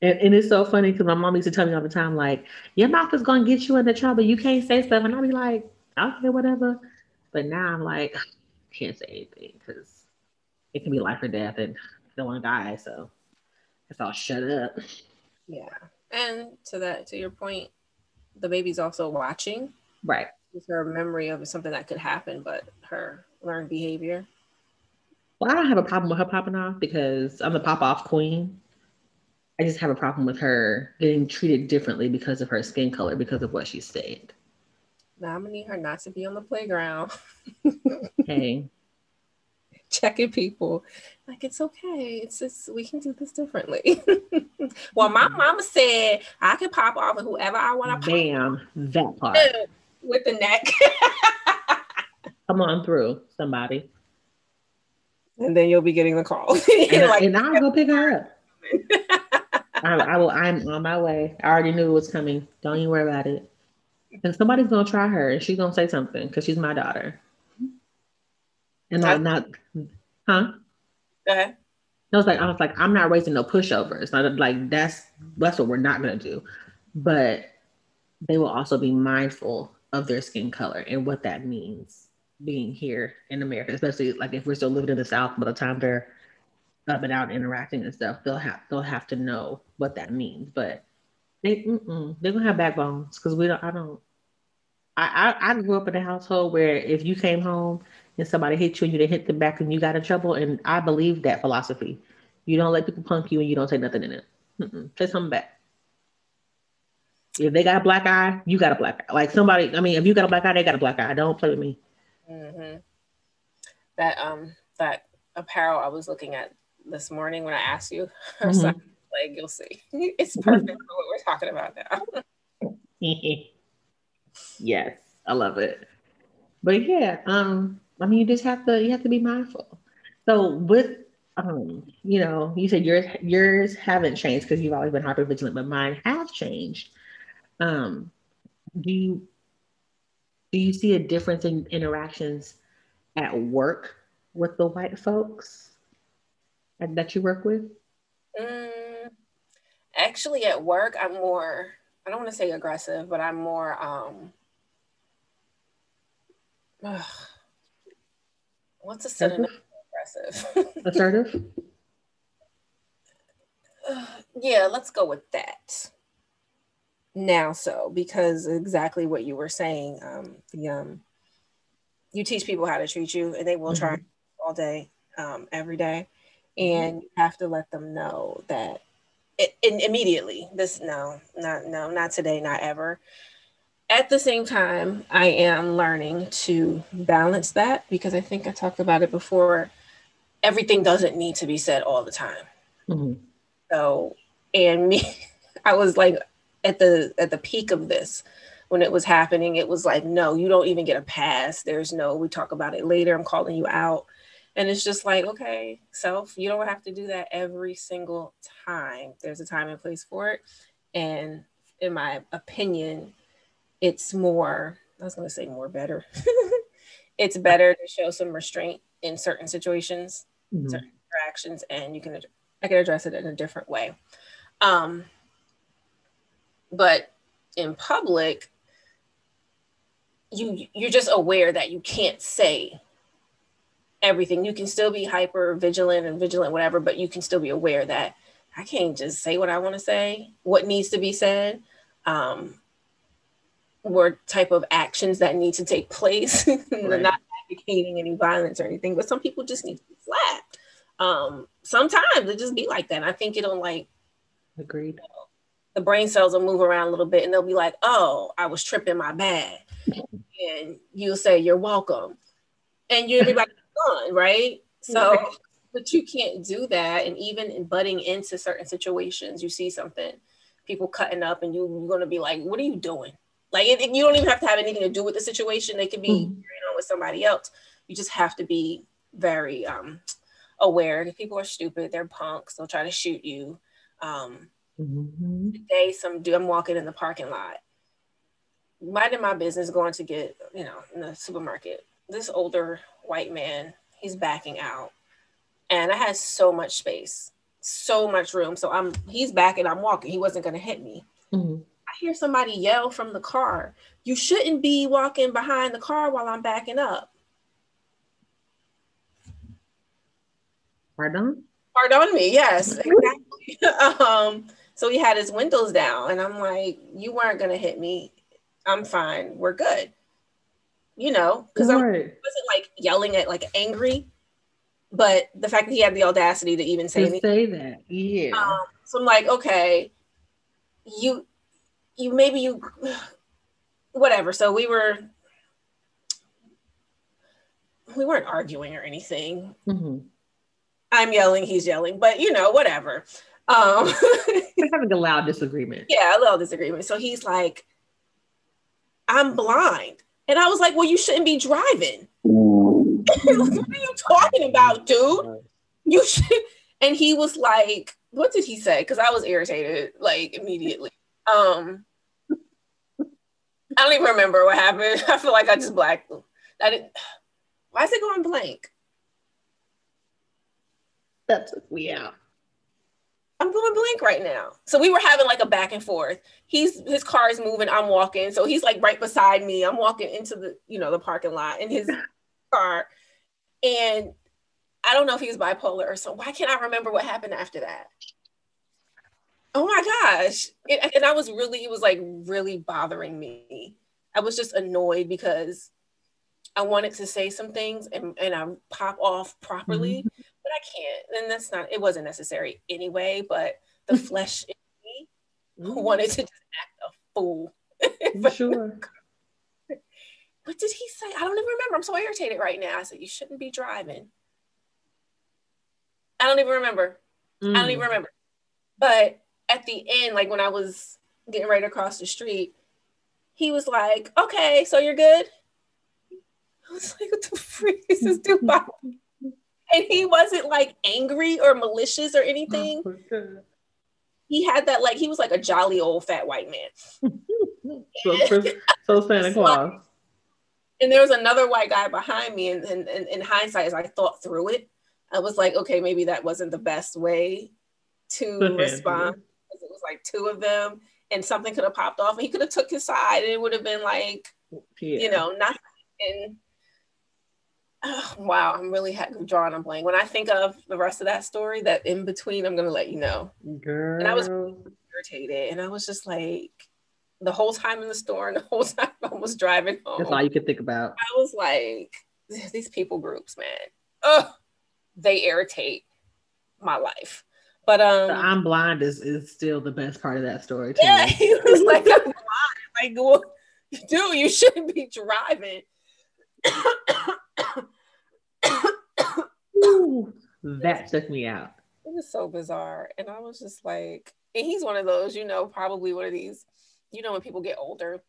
[SPEAKER 1] and, and it's so funny because my mom used to tell me all the time, like, your mouth is going to get you into trouble. You can't say stuff. And I'll be like, okay, whatever. But now I'm like, can't say anything because it can be life or death and don't want to die. So it's all shut up.
[SPEAKER 2] Yeah. And to that, to your point, the baby's also watching.
[SPEAKER 1] Right.
[SPEAKER 2] It's her memory of something that could happen, but her learned behavior.
[SPEAKER 1] Well, I don't have a problem with her popping off because I'm the pop off queen. I just have a problem with her getting treated differently because of her skin color, because of what she said.
[SPEAKER 2] Now I'm gonna need her not to be on the playground.
[SPEAKER 1] hey.
[SPEAKER 2] Checking people. Like it's okay. It's just we can do this differently. well, my mm-hmm. mama said I can pop off with whoever I want to
[SPEAKER 1] Bam, that part.
[SPEAKER 2] With the neck.
[SPEAKER 1] Come on through, somebody.
[SPEAKER 2] And then you'll be getting the call.
[SPEAKER 1] and, like, and I'll go pick her up. I, I, will. I'm on my way. I already knew it was coming. Don't even worry about it. And somebody's gonna try her, and she's gonna say something because she's my daughter. And I'm not, huh?
[SPEAKER 2] Ahead.
[SPEAKER 1] I was like, I was like, I'm not raising no pushovers. Not like that's that's what we're not gonna do. But they will also be mindful of their skin color and what that means being here in America, especially like if we're still living in the South by the time they're up and out interacting and stuff, they'll have they'll have to know what that means. But they they're gonna have backbones because we don't. I don't. I, I I grew up in a household where if you came home and somebody hit you and you didn't hit them back and you got in trouble, and I believe that philosophy. You don't let people punk you and you don't say nothing in it. Mm-mm. Say something back. If they got a black eye, you got a black eye. Like somebody, I mean, if you got a black eye, they got a black eye. Don't play with me.
[SPEAKER 2] Mm-hmm. That um that apparel I was looking at this morning when I asked you, mm-hmm. like you'll see, it's perfect for what we're talking about now.
[SPEAKER 1] yes, I love it. But yeah, um, I mean, you just have to you have to be mindful. So with um, you know, you said yours yours haven't changed because you've always been hyper vigilant, but mine have changed. Um, do you do you see a difference in interactions at work with the white folks that you work with?
[SPEAKER 2] Mm, actually, at work, I'm more. I don't want to say aggressive, but I'm more. um ugh, What's a synonym for aggressive?
[SPEAKER 1] Assertive.
[SPEAKER 2] Uh, yeah, let's go with that now so because exactly what you were saying um the um you teach people how to treat you and they will mm-hmm. try all day um every day mm-hmm. and you have to let them know that it, it, immediately this no not no not today not ever at the same time i am learning to balance that because i think i talked about it before. Everything doesn't need to be said all the time. Mm-hmm. so and me i was like at the at the peak of this. When it was happening it was like no you don't even get a pass. There's no we talk about it later i'm calling you out. And it's just like okay self you don't have to do that every single time. There's a time and place for it. And in my opinion it's more i was going to say more better. It's better to show some restraint in certain situations mm-hmm. certain interactions and you can i can address it in a different way. Um but in public you you're just aware that you can't say everything. You can still be hyper vigilant and vigilant whatever but you can still be aware that i can't just say what i want to say what needs to be said. Um what type of actions that need to take place right. not advocating any violence or anything but some people just need to be flat um sometimes it just be like that and i think it'll like
[SPEAKER 1] agreed you
[SPEAKER 2] know, the brain cells will move around a little bit and they'll be like, oh, I was tripping my bag. and you'll say, you're welcome. And you everybody's gone, right? So, but you can't do that. And even in butting into certain situations, you see something, people cutting up, and you, you're going to be like, what are you doing? Like it, it, you don't even have to have anything to do with the situation. They could be mm-hmm. on with somebody else. You just have to be very um, aware. People are stupid. They're punks. They'll try to shoot you. Um, mm-hmm. Today, some dude. I'm walking in the parking lot, minding my business, going to get you know in the supermarket. This older white man, he's backing out, and I had so much space, so much room. So I'm he's backing. I'm walking. He wasn't going to hit me. Mm-hmm hear somebody yell from the car, you shouldn't be walking behind the car while I'm backing up.
[SPEAKER 1] Pardon?
[SPEAKER 2] Pardon me, yes, exactly. um, so he had his windows down, and I'm like, you weren't gonna hit me. I'm fine. We're good. You know, because right. I wasn't like yelling at like angry, but the fact that he had the audacity to even say
[SPEAKER 1] to say that, yeah. Um,
[SPEAKER 2] so I'm like, okay, you you maybe you whatever. So we were we weren't arguing or anything. Mm-hmm. I'm yelling, he's yelling, but you know, whatever. Um
[SPEAKER 1] We're having a loud disagreement.
[SPEAKER 2] Yeah, a little disagreement. So he's like, I'm blind. And I was like, Well, you shouldn't be driving. what are you talking about, dude? You should and he was like, what did he say? Because I was irritated like immediately. Um, I don't even remember what happened. I feel like I just blacked. I didn't. Why is it going blank?
[SPEAKER 1] That took me out.
[SPEAKER 2] I'm going blank right now. So we were having like a back and forth. He's his car is moving. I'm walking. So he's like right beside me. I'm walking into the you know the parking lot in his car, and I don't know if he's bipolar or so. Why can't I remember what happened after that? Oh my gosh. It, and I was really, it was like really bothering me. I was just annoyed because I wanted to say some things and, and I pop off properly, mm-hmm. but I can't. And that's not, it wasn't necessary anyway, but the flesh in me mm-hmm. wanted to just act a fool.
[SPEAKER 1] sure.
[SPEAKER 2] What did he say? I don't even remember. I'm so irritated right now. I said, You shouldn't be driving. I don't even remember. Mm. I don't even mm. remember. But at the end, like when I was getting ready to cross the street, he was like, "Okay, so you're good." I was like, "What the freak is this dude?" and he wasn't like angry or malicious or anything. Oh, he had that like he was like a jolly old fat white man.
[SPEAKER 1] so, so Santa Claus. Like,
[SPEAKER 2] and there was another white guy behind me, and, in hindsight, as I thought through it, I was like, okay, maybe that wasn't the best way to respond like two of them and something could have popped off and he could have took his side and it would have been like yeah. you know nothing and oh, wow i'm really drawing a blank. When i think of the rest of that story that in between i'm gonna let you know.
[SPEAKER 1] Girl.
[SPEAKER 2] and i was irritated and i was just like the whole time in the store and the whole time i was driving home
[SPEAKER 1] that's all you could think about.
[SPEAKER 2] I was like these people groups man. Oh they irritate my life but um,
[SPEAKER 1] I'm blind is, is still the best part of that story. Too.
[SPEAKER 2] Yeah, he was like, I'm blind. Like, well, dude, you shouldn't be driving.
[SPEAKER 1] Ooh, that took me out.
[SPEAKER 2] It was so bizarre. And I was just like, and he's one of those, you know, probably one of these, you know, when people get older,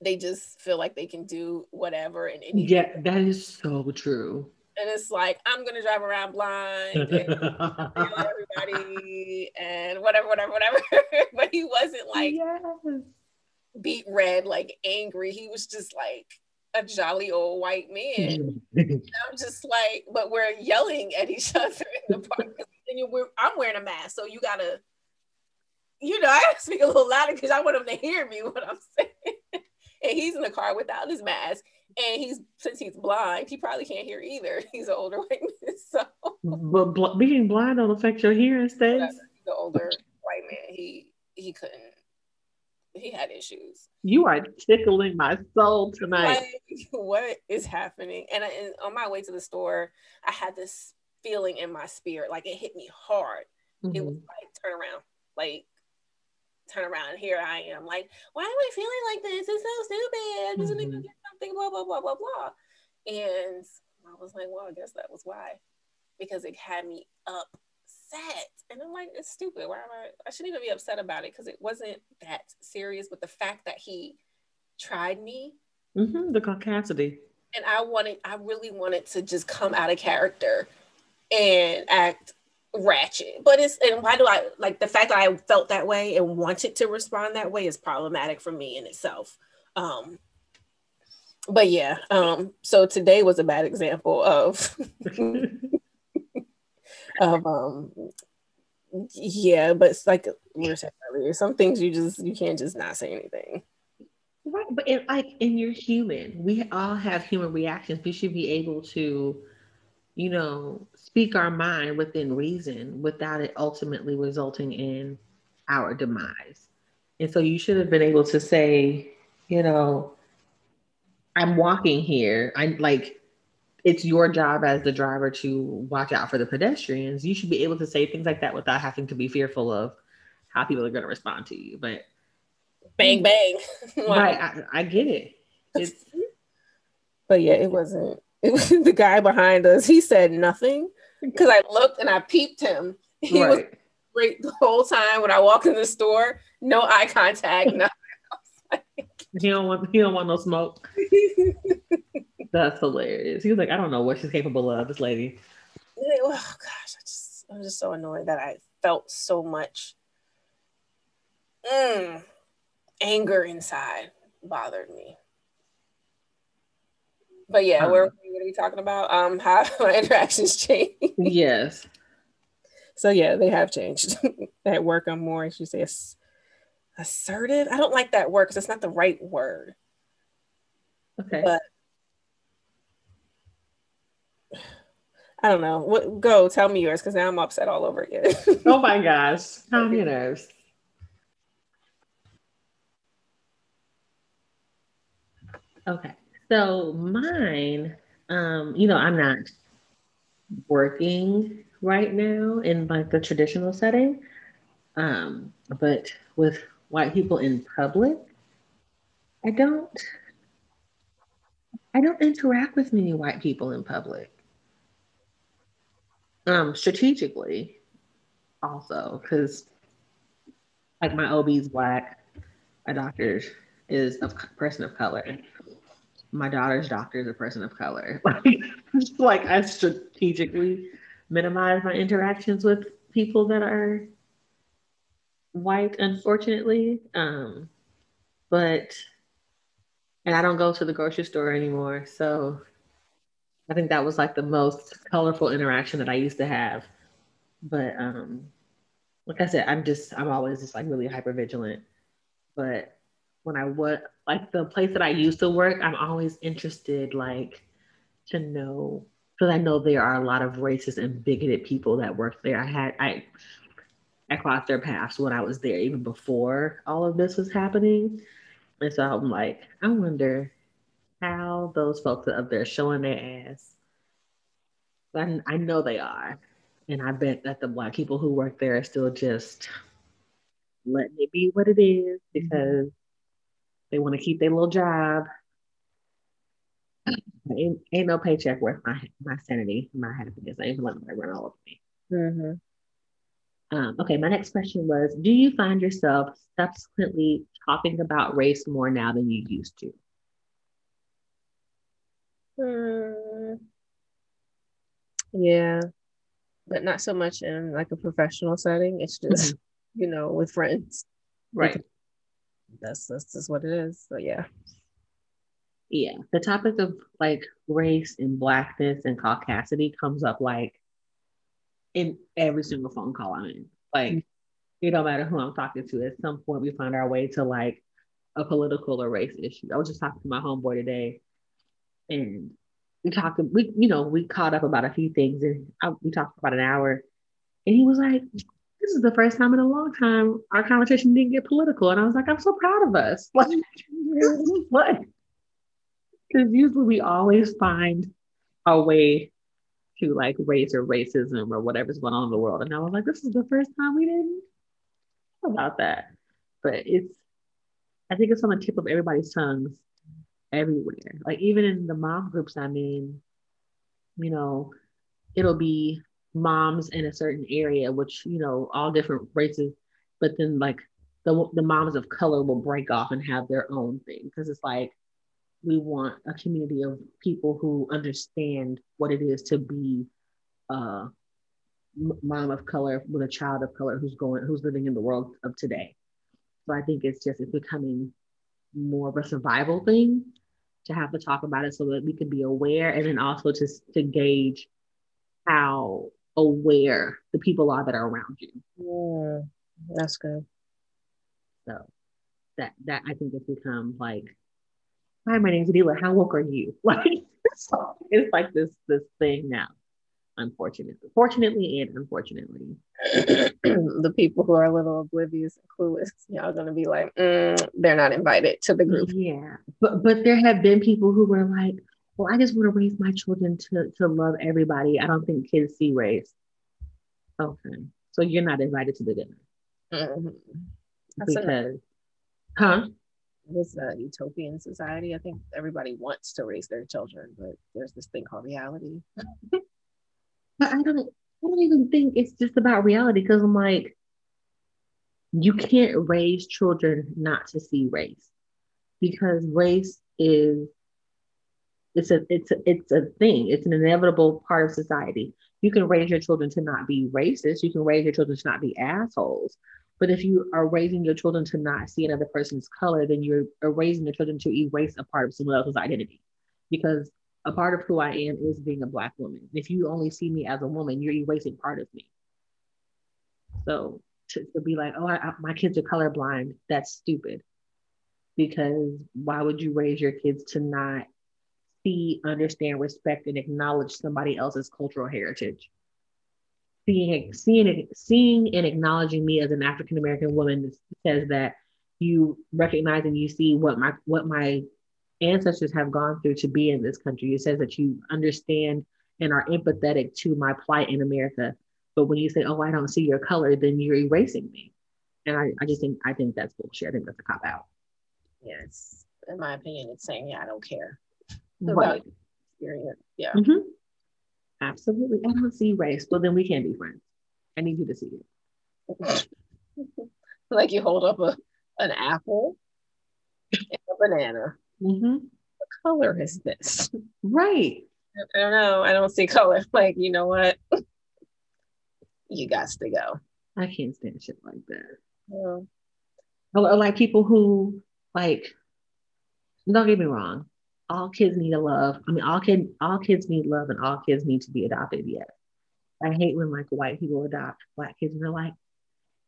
[SPEAKER 2] they just feel like they can do whatever and anything.
[SPEAKER 1] Yeah, that is so true
[SPEAKER 2] and it's like I'm gonna drive around blind and everybody and whatever, whatever, whatever. but he wasn't like yes. beet red, like angry. He was just like a jolly old white man. I'm just like, but we're yelling at each other in the park. And you, I'm wearing a mask, so you gotta, you know, I speak a little louder because I want him to hear me what I'm saying. and he's in the car without his mask and he's since he's blind, he probably can't hear either. He's an older white man, so.
[SPEAKER 1] But bl- being blind don't affect your hearing, Stace.
[SPEAKER 2] The older white man, he he couldn't. He had issues.
[SPEAKER 1] You are tickling my soul tonight.
[SPEAKER 2] Like, what is happening? And, I, and on my way to the store, I had this feeling in my spirit, like it hit me hard. Mm-hmm. It was like turn around, like turn around and here I am like, why am I feeling like this? It's so stupid. I'm just mm-hmm. gonna get something, blah, blah, blah, blah, blah. And I was like, well, I guess that was why. Because it had me upset. And I'm like, it's stupid. Why am I I shouldn't even be upset about it because it wasn't that serious. But the fact that he tried me.
[SPEAKER 1] Mm-hmm, the caucasity.
[SPEAKER 2] And I wanted, I really wanted to just come out of character and act ratchet. But it's and why do I like the fact that I felt that way and wanted to respond that way is problematic for me in itself. Um but yeah, um so today was a bad example of of um yeah, but it's like we were saying earlier, some things you just you can't just not say anything.
[SPEAKER 1] Right, but like, and you're human. We all have human reactions. We should be able to you know, speak our mind within reason without it ultimately resulting in our demise. And so you should have been able to say, you know, I'm walking here. I'm like it's your job as the driver to watch out for the pedestrians. You should be able to say things like that without having to be fearful of how people are going to respond to you. But
[SPEAKER 2] bang bang,
[SPEAKER 1] right? I, I get it. It's,
[SPEAKER 2] but yeah, it wasn't it was the guy behind us. He said nothing because I looked and I peeped him. He right. was great the whole time when I walked in the store. No eye contact. Nothing.
[SPEAKER 1] he don't want he don't want no smoke. That's hilarious. He was like, I don't know what she's capable of, this lady.
[SPEAKER 2] Oh gosh, I just I'm just so annoyed that I felt so much mm, anger inside bothered me. But yeah, um, where what are we talking about? Um, how my interactions change.
[SPEAKER 1] Yes.
[SPEAKER 2] So yeah, they have changed. At work, I'm more, I should say, assertive. I don't like that word because it's not the right word.
[SPEAKER 1] Okay.
[SPEAKER 2] But I don't know. What go tell me yours because now I'm upset all over again.
[SPEAKER 1] oh my gosh. Calm your nerves. Okay. So mine, um, you know, I'm not working right now in like the traditional setting. Um, but with white people in public, I don't I don't interact with many white people in public. Um, strategically, also, because like my OB's black, my doctor is a person of color my daughter's doctor is a person of color. Like, like I strategically minimize my interactions with people that are white, unfortunately. Um, but and I don't go to the grocery store anymore. So I think that was like the most colorful interaction that I used to have. But um, like I said, I'm just I'm always just like really hyper vigilant. But when I would like the place that I used to work, I'm always interested like to know because I know there are a lot of racist and bigoted people that work there. I had I I crossed their paths when I was there even before all of this was happening. And so I'm like, I wonder how those folks are up there showing their ass. I, I know they are. And I bet that the black people who work there are still just letting it be what it is mm-hmm. because they want to keep their little job. Ain't, ain't no paycheck worth my my sanity, my happiness. I ain't letting run all over me. Mm-hmm. Um, okay, my next question was: Do you find yourself subsequently talking about race more now than you used to?
[SPEAKER 2] Hmm. Yeah, but not so much in like a professional setting. It's just mm-hmm. you know with friends,
[SPEAKER 1] right?
[SPEAKER 2] That's that's just what it is. So yeah.
[SPEAKER 1] Yeah. The topic of like race and blackness and caucasity comes up like in every single phone call I'm in. Like mm-hmm. it don't matter who I'm talking to, at some point we find our way to like a political or race issue. I was just talking to my homeboy today and we talked, we, you know, we caught up about a few things and I, we talked about an hour and he was like, this is the first time in a long time our conversation didn't get political. And I was like, I'm so proud of us. what? Because usually we always find a way to like race or racism or whatever's going on in the world. And I was like, this is the first time we didn't about that. But it's, I think it's on the tip of everybody's tongues everywhere. Like even in the mom groups I'm in, you know, it'll be moms in a certain area, which, you know, all different races, but then like the the moms of color will break off and have their own thing because it's like we want a community of people who understand what it is to be uh, a mom of color with a child of color who's going who's living in the world of today. So I think it's just it's becoming more of a survival thing to have to talk about it so that we can be aware and then also to, to gauge how aware the people are that are around you.
[SPEAKER 2] Yeah, that's good.
[SPEAKER 1] So that that I think has become like, hi, my name's Adila. How woke are you? Like it's like this this thing now unfortunately. Fortunately and unfortunately.
[SPEAKER 2] the people who are a little oblivious and clueless, y'all gonna be like, mm, they're not invited to the group.
[SPEAKER 1] Yeah. But but there have been people who were like, well, I just want to raise my children to, to love everybody. I don't think kids see race. Okay. So you're not invited to the dinner. Mm-hmm. Because, huh?
[SPEAKER 2] It's a utopian society. I think everybody wants to raise their children, but there's this thing called reality.
[SPEAKER 1] But I don't I don't even think it's just about reality because I'm like, you can't raise children not to see race because race is it's a it's a, it's a thing it's an inevitable part of society you can raise your children to not be racist you can raise your children to not be assholes but if you are raising your children to not see another person's color then you're raising your children to erase a part of someone else's identity because a part of who I am is being a black woman. If you only see me as a woman, you're erasing part of me. So to, to be like, oh, I, I, my kids are colorblind, that's stupid. Because why would you raise your kids to not see, understand, respect, and acknowledge somebody else's cultural heritage? Seeing, seeing, seeing, and acknowledging me as an African American woman says that you recognize and you see what my what my ancestors have gone through to be in this country. It says that you understand and are empathetic to my plight in America. But when you say, oh, I don't see your color, then you're erasing me. And I, I just think I think that's bullshit. I think that's a cop out.
[SPEAKER 2] Yes. In my opinion, it's saying, yeah, I don't care. Right.
[SPEAKER 1] Experience. Yeah. Mm-hmm. Absolutely. I don't see race. Well, then we can't be friends. I need you to see
[SPEAKER 2] it. like you hold up a an apple and a banana. Mm-hmm. What color is this?
[SPEAKER 1] Right.
[SPEAKER 2] I don't know. I don't see color. Like, you know what? you got to go.
[SPEAKER 1] I can't stand shit like that. Yeah. Or, like people who like don't get me wrong. All kids need a love. I mean, all kid all kids need love and all kids need to be adopted. Yes. I hate when like white people adopt black kids and they're like,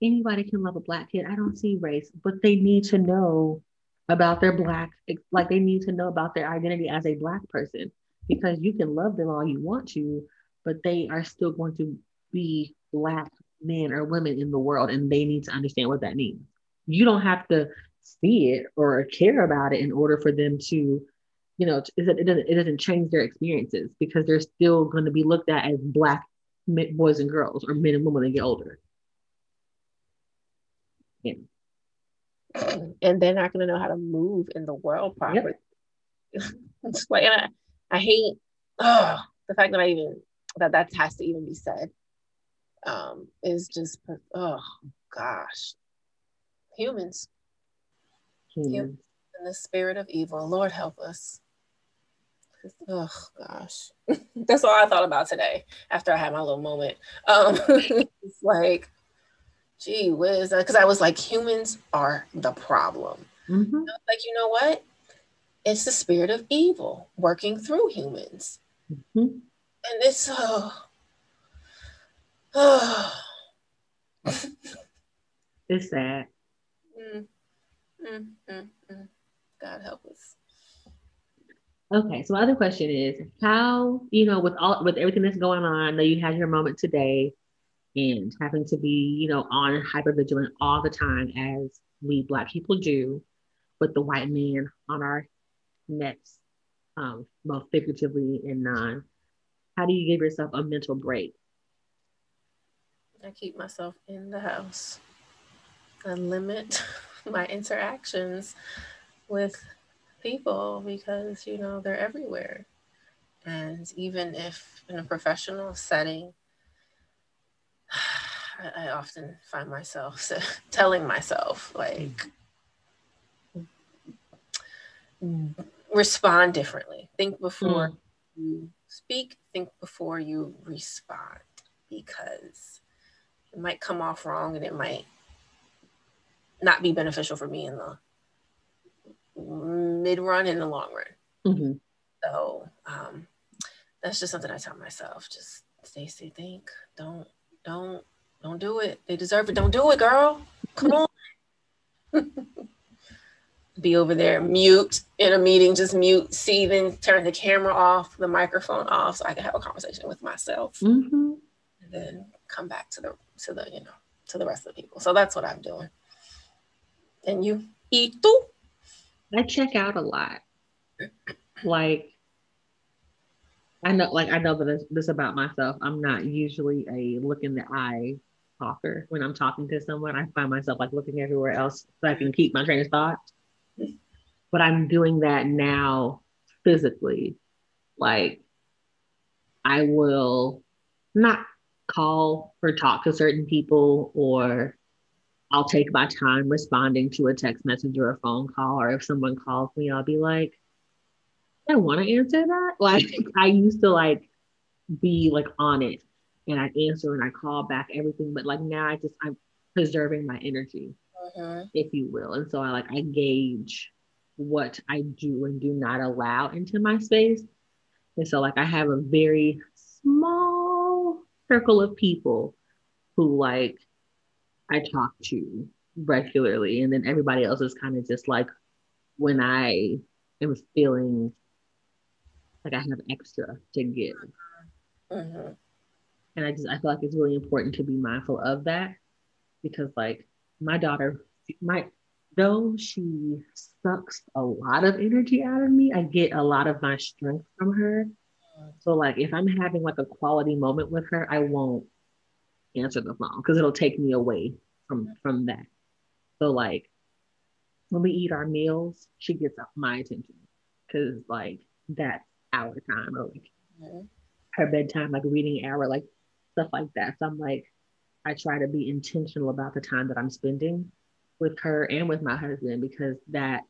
[SPEAKER 1] anybody can love a black kid. I don't see race, but they need to know about their black like they need to know about their identity as a black person because you can love them all you want to but they are still going to be black men or women in the world and they need to understand what that means you don't have to see it or care about it in order for them to you know it doesn't, it doesn't change their experiences because they're still going to be looked at as black boys and girls or men and women when they get older
[SPEAKER 2] yeah and they're not going to know how to move in the world properly. Yep. it's like, and I, I hate oh, the fact that I even that that has to even be said. Um, is just oh gosh, humans, humans, humans in the spirit of evil. Lord help us. Oh gosh, that's all I thought about today after I had my little moment. Um, it's like gee whiz, because I was like, humans are the problem. Mm-hmm. Like, you know what? It's the spirit of evil working through humans. Mm-hmm. And it's oh, oh.
[SPEAKER 1] it's sad.
[SPEAKER 2] Mm, mm, mm, mm. God help us.
[SPEAKER 1] Okay, so my other question is how, you know, with all with everything that's going on, I know you had your moment today and having to be, you know, on hyper vigilant all the time as we Black people do, with the white man on our necks, um, both figuratively and non. How do you give yourself a mental break?
[SPEAKER 2] I keep myself in the house. I limit my interactions with people because, you know, they're everywhere. And even if in a professional setting, I, I often find myself telling myself like respond differently. Think before mm. you speak, think before you respond because it might come off wrong and it might not be beneficial for me in the mid run and the long run. Mm-hmm. So um, that's just something I tell myself. Just Stacey, think, don't, don't, don't do it. They deserve it. Don't do it, girl. Come on. Be over there, mute in a meeting, just mute, seething, turn the camera off, the microphone off, so I can have a conversation with myself, mm-hmm. and then come back to the to the you know to the rest of the people. So that's what I'm doing. And you, Itu?
[SPEAKER 1] I check out a lot. Like I know, like I know that this, this about myself. I'm not usually a look in the eye talker when I'm talking to someone. I find myself like looking everywhere else so I can keep my train of thought. But I'm doing that now physically. Like I will not call or talk to certain people, or I'll take my time responding to a text message or a phone call. Or if someone calls me, I'll be like, I want to answer that. Like I used to like be like on it and I answer and I call back everything, but like now I just I'm preserving my energy, uh-huh. if you will. And so I like I gauge what I do and do not allow into my space. And so like I have a very small circle of people who like I talk to regularly. And then everybody else is kind of just like when I am feeling like I have extra to give. Mm-hmm. And I just I feel like it's really important to be mindful of that because like my daughter, my though she sucks a lot of energy out of me, I get a lot of my strength from her. So like if I'm having like a quality moment with her, I won't answer the phone because it'll take me away from from that. So like when we eat our meals, she gets my attention because like that's our time or like mm-hmm. her bedtime, like reading hour, like stuff like that. So I'm like, I try to be intentional about the time that I'm spending with her and with my husband because that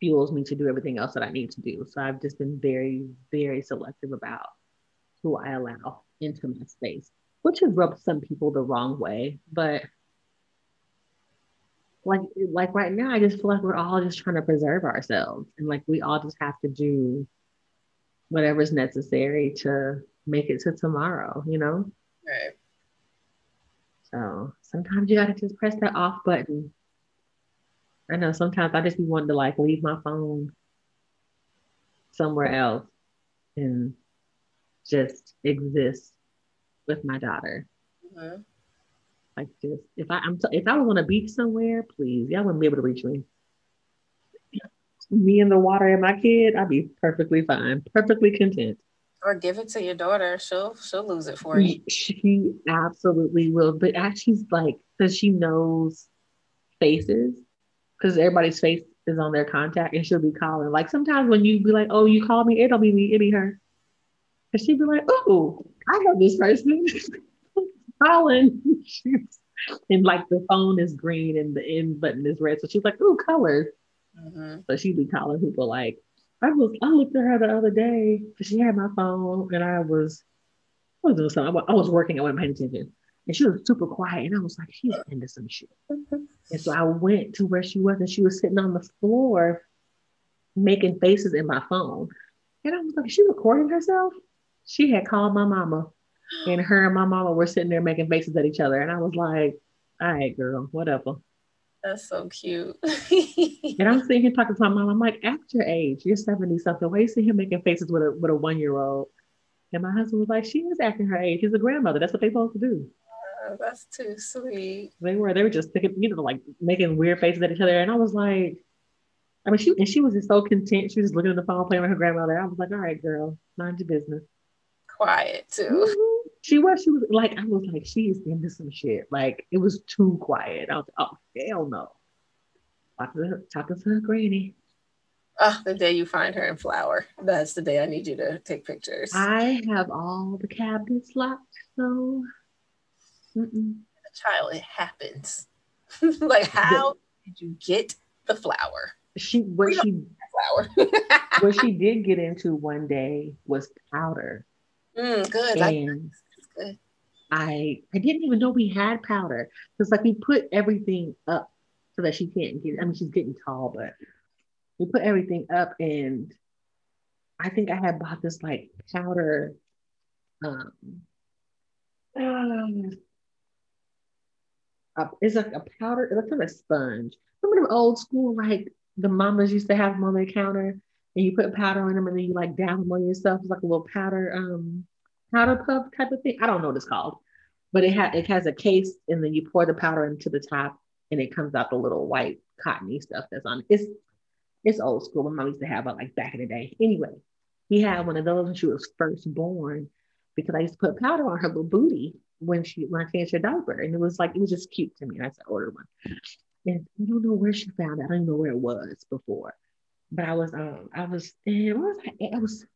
[SPEAKER 1] fuels me to do everything else that I need to do. So I've just been very, very selective about who I allow into my space, which has rubbed some people the wrong way. But like like right now, I just feel like we're all just trying to preserve ourselves. And like we all just have to do whatever's necessary to make it to tomorrow, you know? Right. So sometimes you gotta just press that off button. I know sometimes I just be wanting to like leave my phone somewhere else and just exist with my daughter. Mm-hmm. Like just if I I'm t- if I was on a beach somewhere, please, y'all wouldn't be able to reach me me in the water and my kid, I'd be perfectly fine, perfectly content.
[SPEAKER 2] Or give it to your daughter. She'll she'll lose it for you.
[SPEAKER 1] She absolutely will. But she's like, because she knows faces, because everybody's face is on their contact, and she'll be calling. Like sometimes when you be like, "Oh, you called me," it'll be me, it'll be her, and she'd be like, "Oh, I know this person." calling. and like the phone is green and the end button is red, so she's like, "Ooh, colors." Mm-hmm. So she'd be calling people like, I was I looked at her the other day she had my phone and I was I was doing something. I was working, I wasn't paying attention. And she was super quiet. And I was like, she's into some shit. and so I went to where she was and she was sitting on the floor making faces in my phone. And I was like, she recording herself? She had called my mama and her and my mama were sitting there making faces at each other. And I was like, all right, girl, whatever.
[SPEAKER 2] That's so cute.
[SPEAKER 1] and I'm sitting here talking to my mom. I'm like, at your age, you're 70 something. Why are you see him making faces with a with a one year old? And my husband was like, she is acting her age. She's a grandmother. That's what they're supposed to do.
[SPEAKER 2] Uh, that's too sweet.
[SPEAKER 1] They were. They were just thinking, you know, like making weird faces at each other. And I was like, I mean, she and she was just so content. She was just looking at the phone, playing with her grandmother. I was like, all right, girl, mind your business.
[SPEAKER 2] Quiet too.
[SPEAKER 1] She was, she was like, I was like, she is into some shit. Like, it was too quiet. I was like, oh, hell no. Talking to, talking to her granny.
[SPEAKER 2] Oh, the day you find her in flour. That's the day I need you to take pictures.
[SPEAKER 1] I have all the cabinets locked, so.
[SPEAKER 2] Mm-mm. child, it happens. like, how did you get the flour?
[SPEAKER 1] She what she flour. what she did get into one day was powder.
[SPEAKER 2] Mm, good.
[SPEAKER 1] And good. I I didn't even know we had powder because like we put everything up so that she can't get. I mean, she's getting tall, but we put everything up, and I think I had bought this like powder. Um, um uh, it's like a powder. It It's like a sponge. Remember the old school like the mamas used to have them on their counter, and you put powder on them, and then you like dab them on yourself. It's like a little powder um powder puff type of thing. I don't know what it's called, but it has it has a case, and then you pour the powder into the top, and it comes out the little white cottony stuff that's on. It's it's old school. My mom used to have it like back in the day. Anyway, he had one of those when she was first born because I used to put powder on her little booty when she when I changed her diaper, and it was like it was just cute to me. And I said, order one. And I don't know where she found it. I don't even know where it was before. But I was um I was it was I was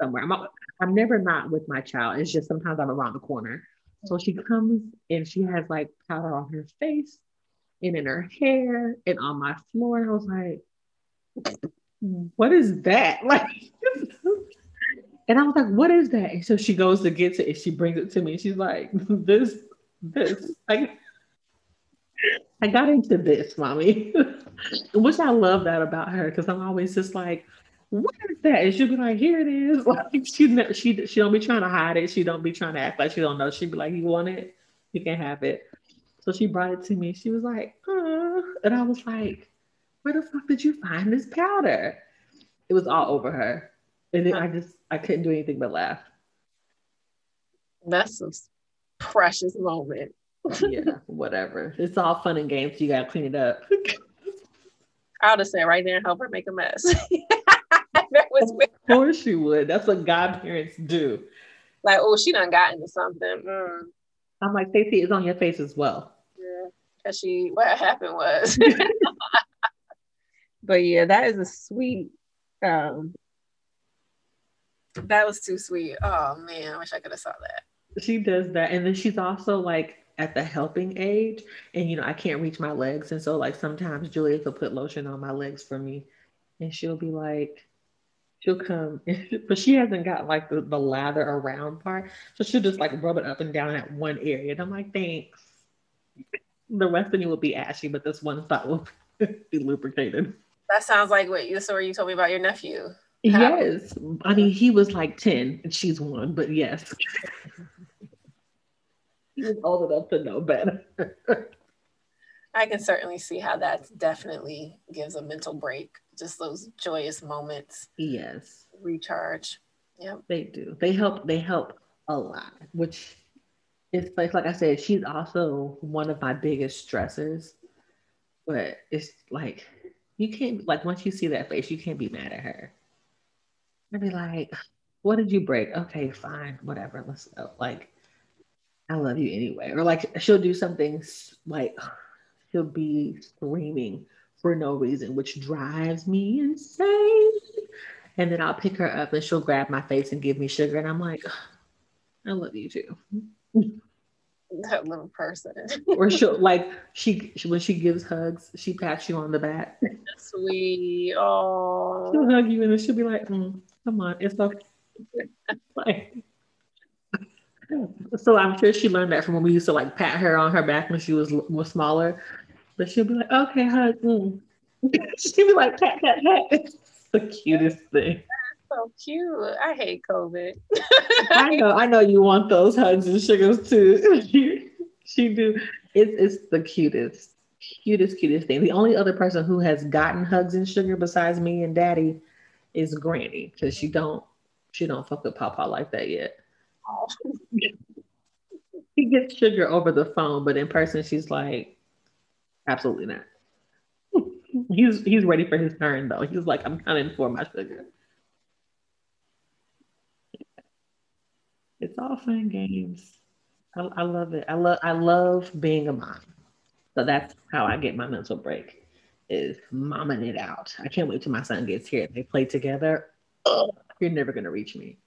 [SPEAKER 1] somewhere. I'm I'm never not with my child. It's just sometimes I'm around the corner. So she comes and she has like powder on her face and in her hair and on my floor. And I was like, what is that? Like and I was like, what is that? And so she goes to get it she brings it to me. She's like, this, this. I got into this, mommy. Which I love that about her because I'm always just like, what is that? And she'll be like, here it is. Like she she she don't be trying to hide it. She don't be trying to act like she don't know. She'd be like, you want it? You can have it. So she brought it to me. She was like, uh, and I was like, where the fuck did you find this powder? It was all over her. And then I just I couldn't do anything but laugh.
[SPEAKER 2] That's a precious moment
[SPEAKER 1] yeah, whatever. It's all fun and games. You gotta clean it up.
[SPEAKER 2] I'll just say right there and help her make a mess.
[SPEAKER 1] That was of course you would. That's what godparents do.
[SPEAKER 2] Like, oh, she done got into something. Mm.
[SPEAKER 1] I'm like, Stacey, is on your face as well.
[SPEAKER 2] Yeah, cause she what happened was. but yeah, that is a sweet. um That was too sweet. Oh man, I wish I could have saw that.
[SPEAKER 1] She does that, and then she's also like at the helping age and you know i can't reach my legs and so like sometimes julia will put lotion on my legs for me and she'll be like she'll come but she hasn't got like the, the lather around part. So she'll just like rub it up and down that one area. And i'm like thanks. The rest of you will be ashy but this one spot will be lubricated.
[SPEAKER 2] That sounds like what you story you told me about your nephew.
[SPEAKER 1] Yes. I mean he was like 10 and she's one but yes. He was old enough to know better.
[SPEAKER 2] I can certainly see how that definitely gives a mental break. Just those joyous moments.
[SPEAKER 1] Yes.
[SPEAKER 2] Recharge. Yeah.
[SPEAKER 1] They do. They help. They help a lot. Which is like, like I said, she's also one of my biggest stressors. But it's like you can't like once you see that face, you can't be mad at her. I'd be like, "What did you break? Okay, fine, whatever. Let's go." Like I love you anyway. Or like she'll do something like she'll be screaming for no reason, which drives me insane. And then I'll pick her up and she'll grab my face and give me sugar. And I'm like, I love you too.
[SPEAKER 2] That little person.
[SPEAKER 1] or she'll like she when she gives hugs, she pats you on the back.
[SPEAKER 2] Sweet. Oh.
[SPEAKER 1] She'll hug you and then she'll be like, mm, "Come on, it's okay." like, so I'm sure she learned that from when we used to like pat her on her back when she was was smaller. But she'll be like, okay, hug. Mm. she'll be like, pat, pat, pat. It's the cutest thing.
[SPEAKER 2] So cute. I hate COVID.
[SPEAKER 1] I know, I know you want those hugs and sugars too. she, she do. It's it's the cutest, cutest, cutest thing. The only other person who has gotten hugs and sugar besides me and daddy is Granny, because she don't she don't fuck with Papa like that yet. he gets sugar over the phone, but in person, she's like, absolutely not. he's he's ready for his turn though. He's like, I'm coming for my sugar. It's all fun games. I, I love it. I love I love being a mom. So that's how I get my mental break is momming it out. I can't wait till my son gets here. They play together. Ugh, you're never gonna reach me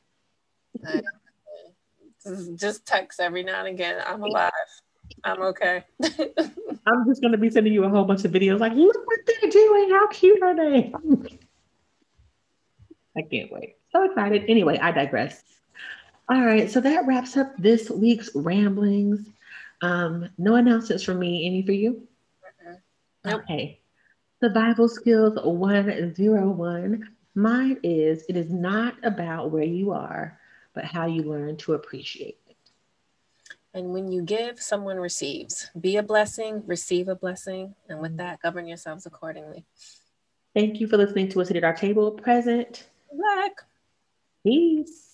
[SPEAKER 2] just text every now and again. I'm alive. I'm okay.
[SPEAKER 1] I'm just gonna be sending you a whole bunch of videos like, look what they're doing. How cute are they? I can't wait. So excited. Anyway, I digress. All right, so that wraps up this week's ramblings. Um, no announcements from me. Any for you? Nope. Okay. Survival Skills 101. Mine is it is not about where you are, but how you learn to appreciate.
[SPEAKER 2] And when you give, someone receives. Be a blessing, receive a blessing, and with that, govern yourselves accordingly.
[SPEAKER 1] Thank you for listening to us at our table. Present.
[SPEAKER 2] Black.
[SPEAKER 1] Peace.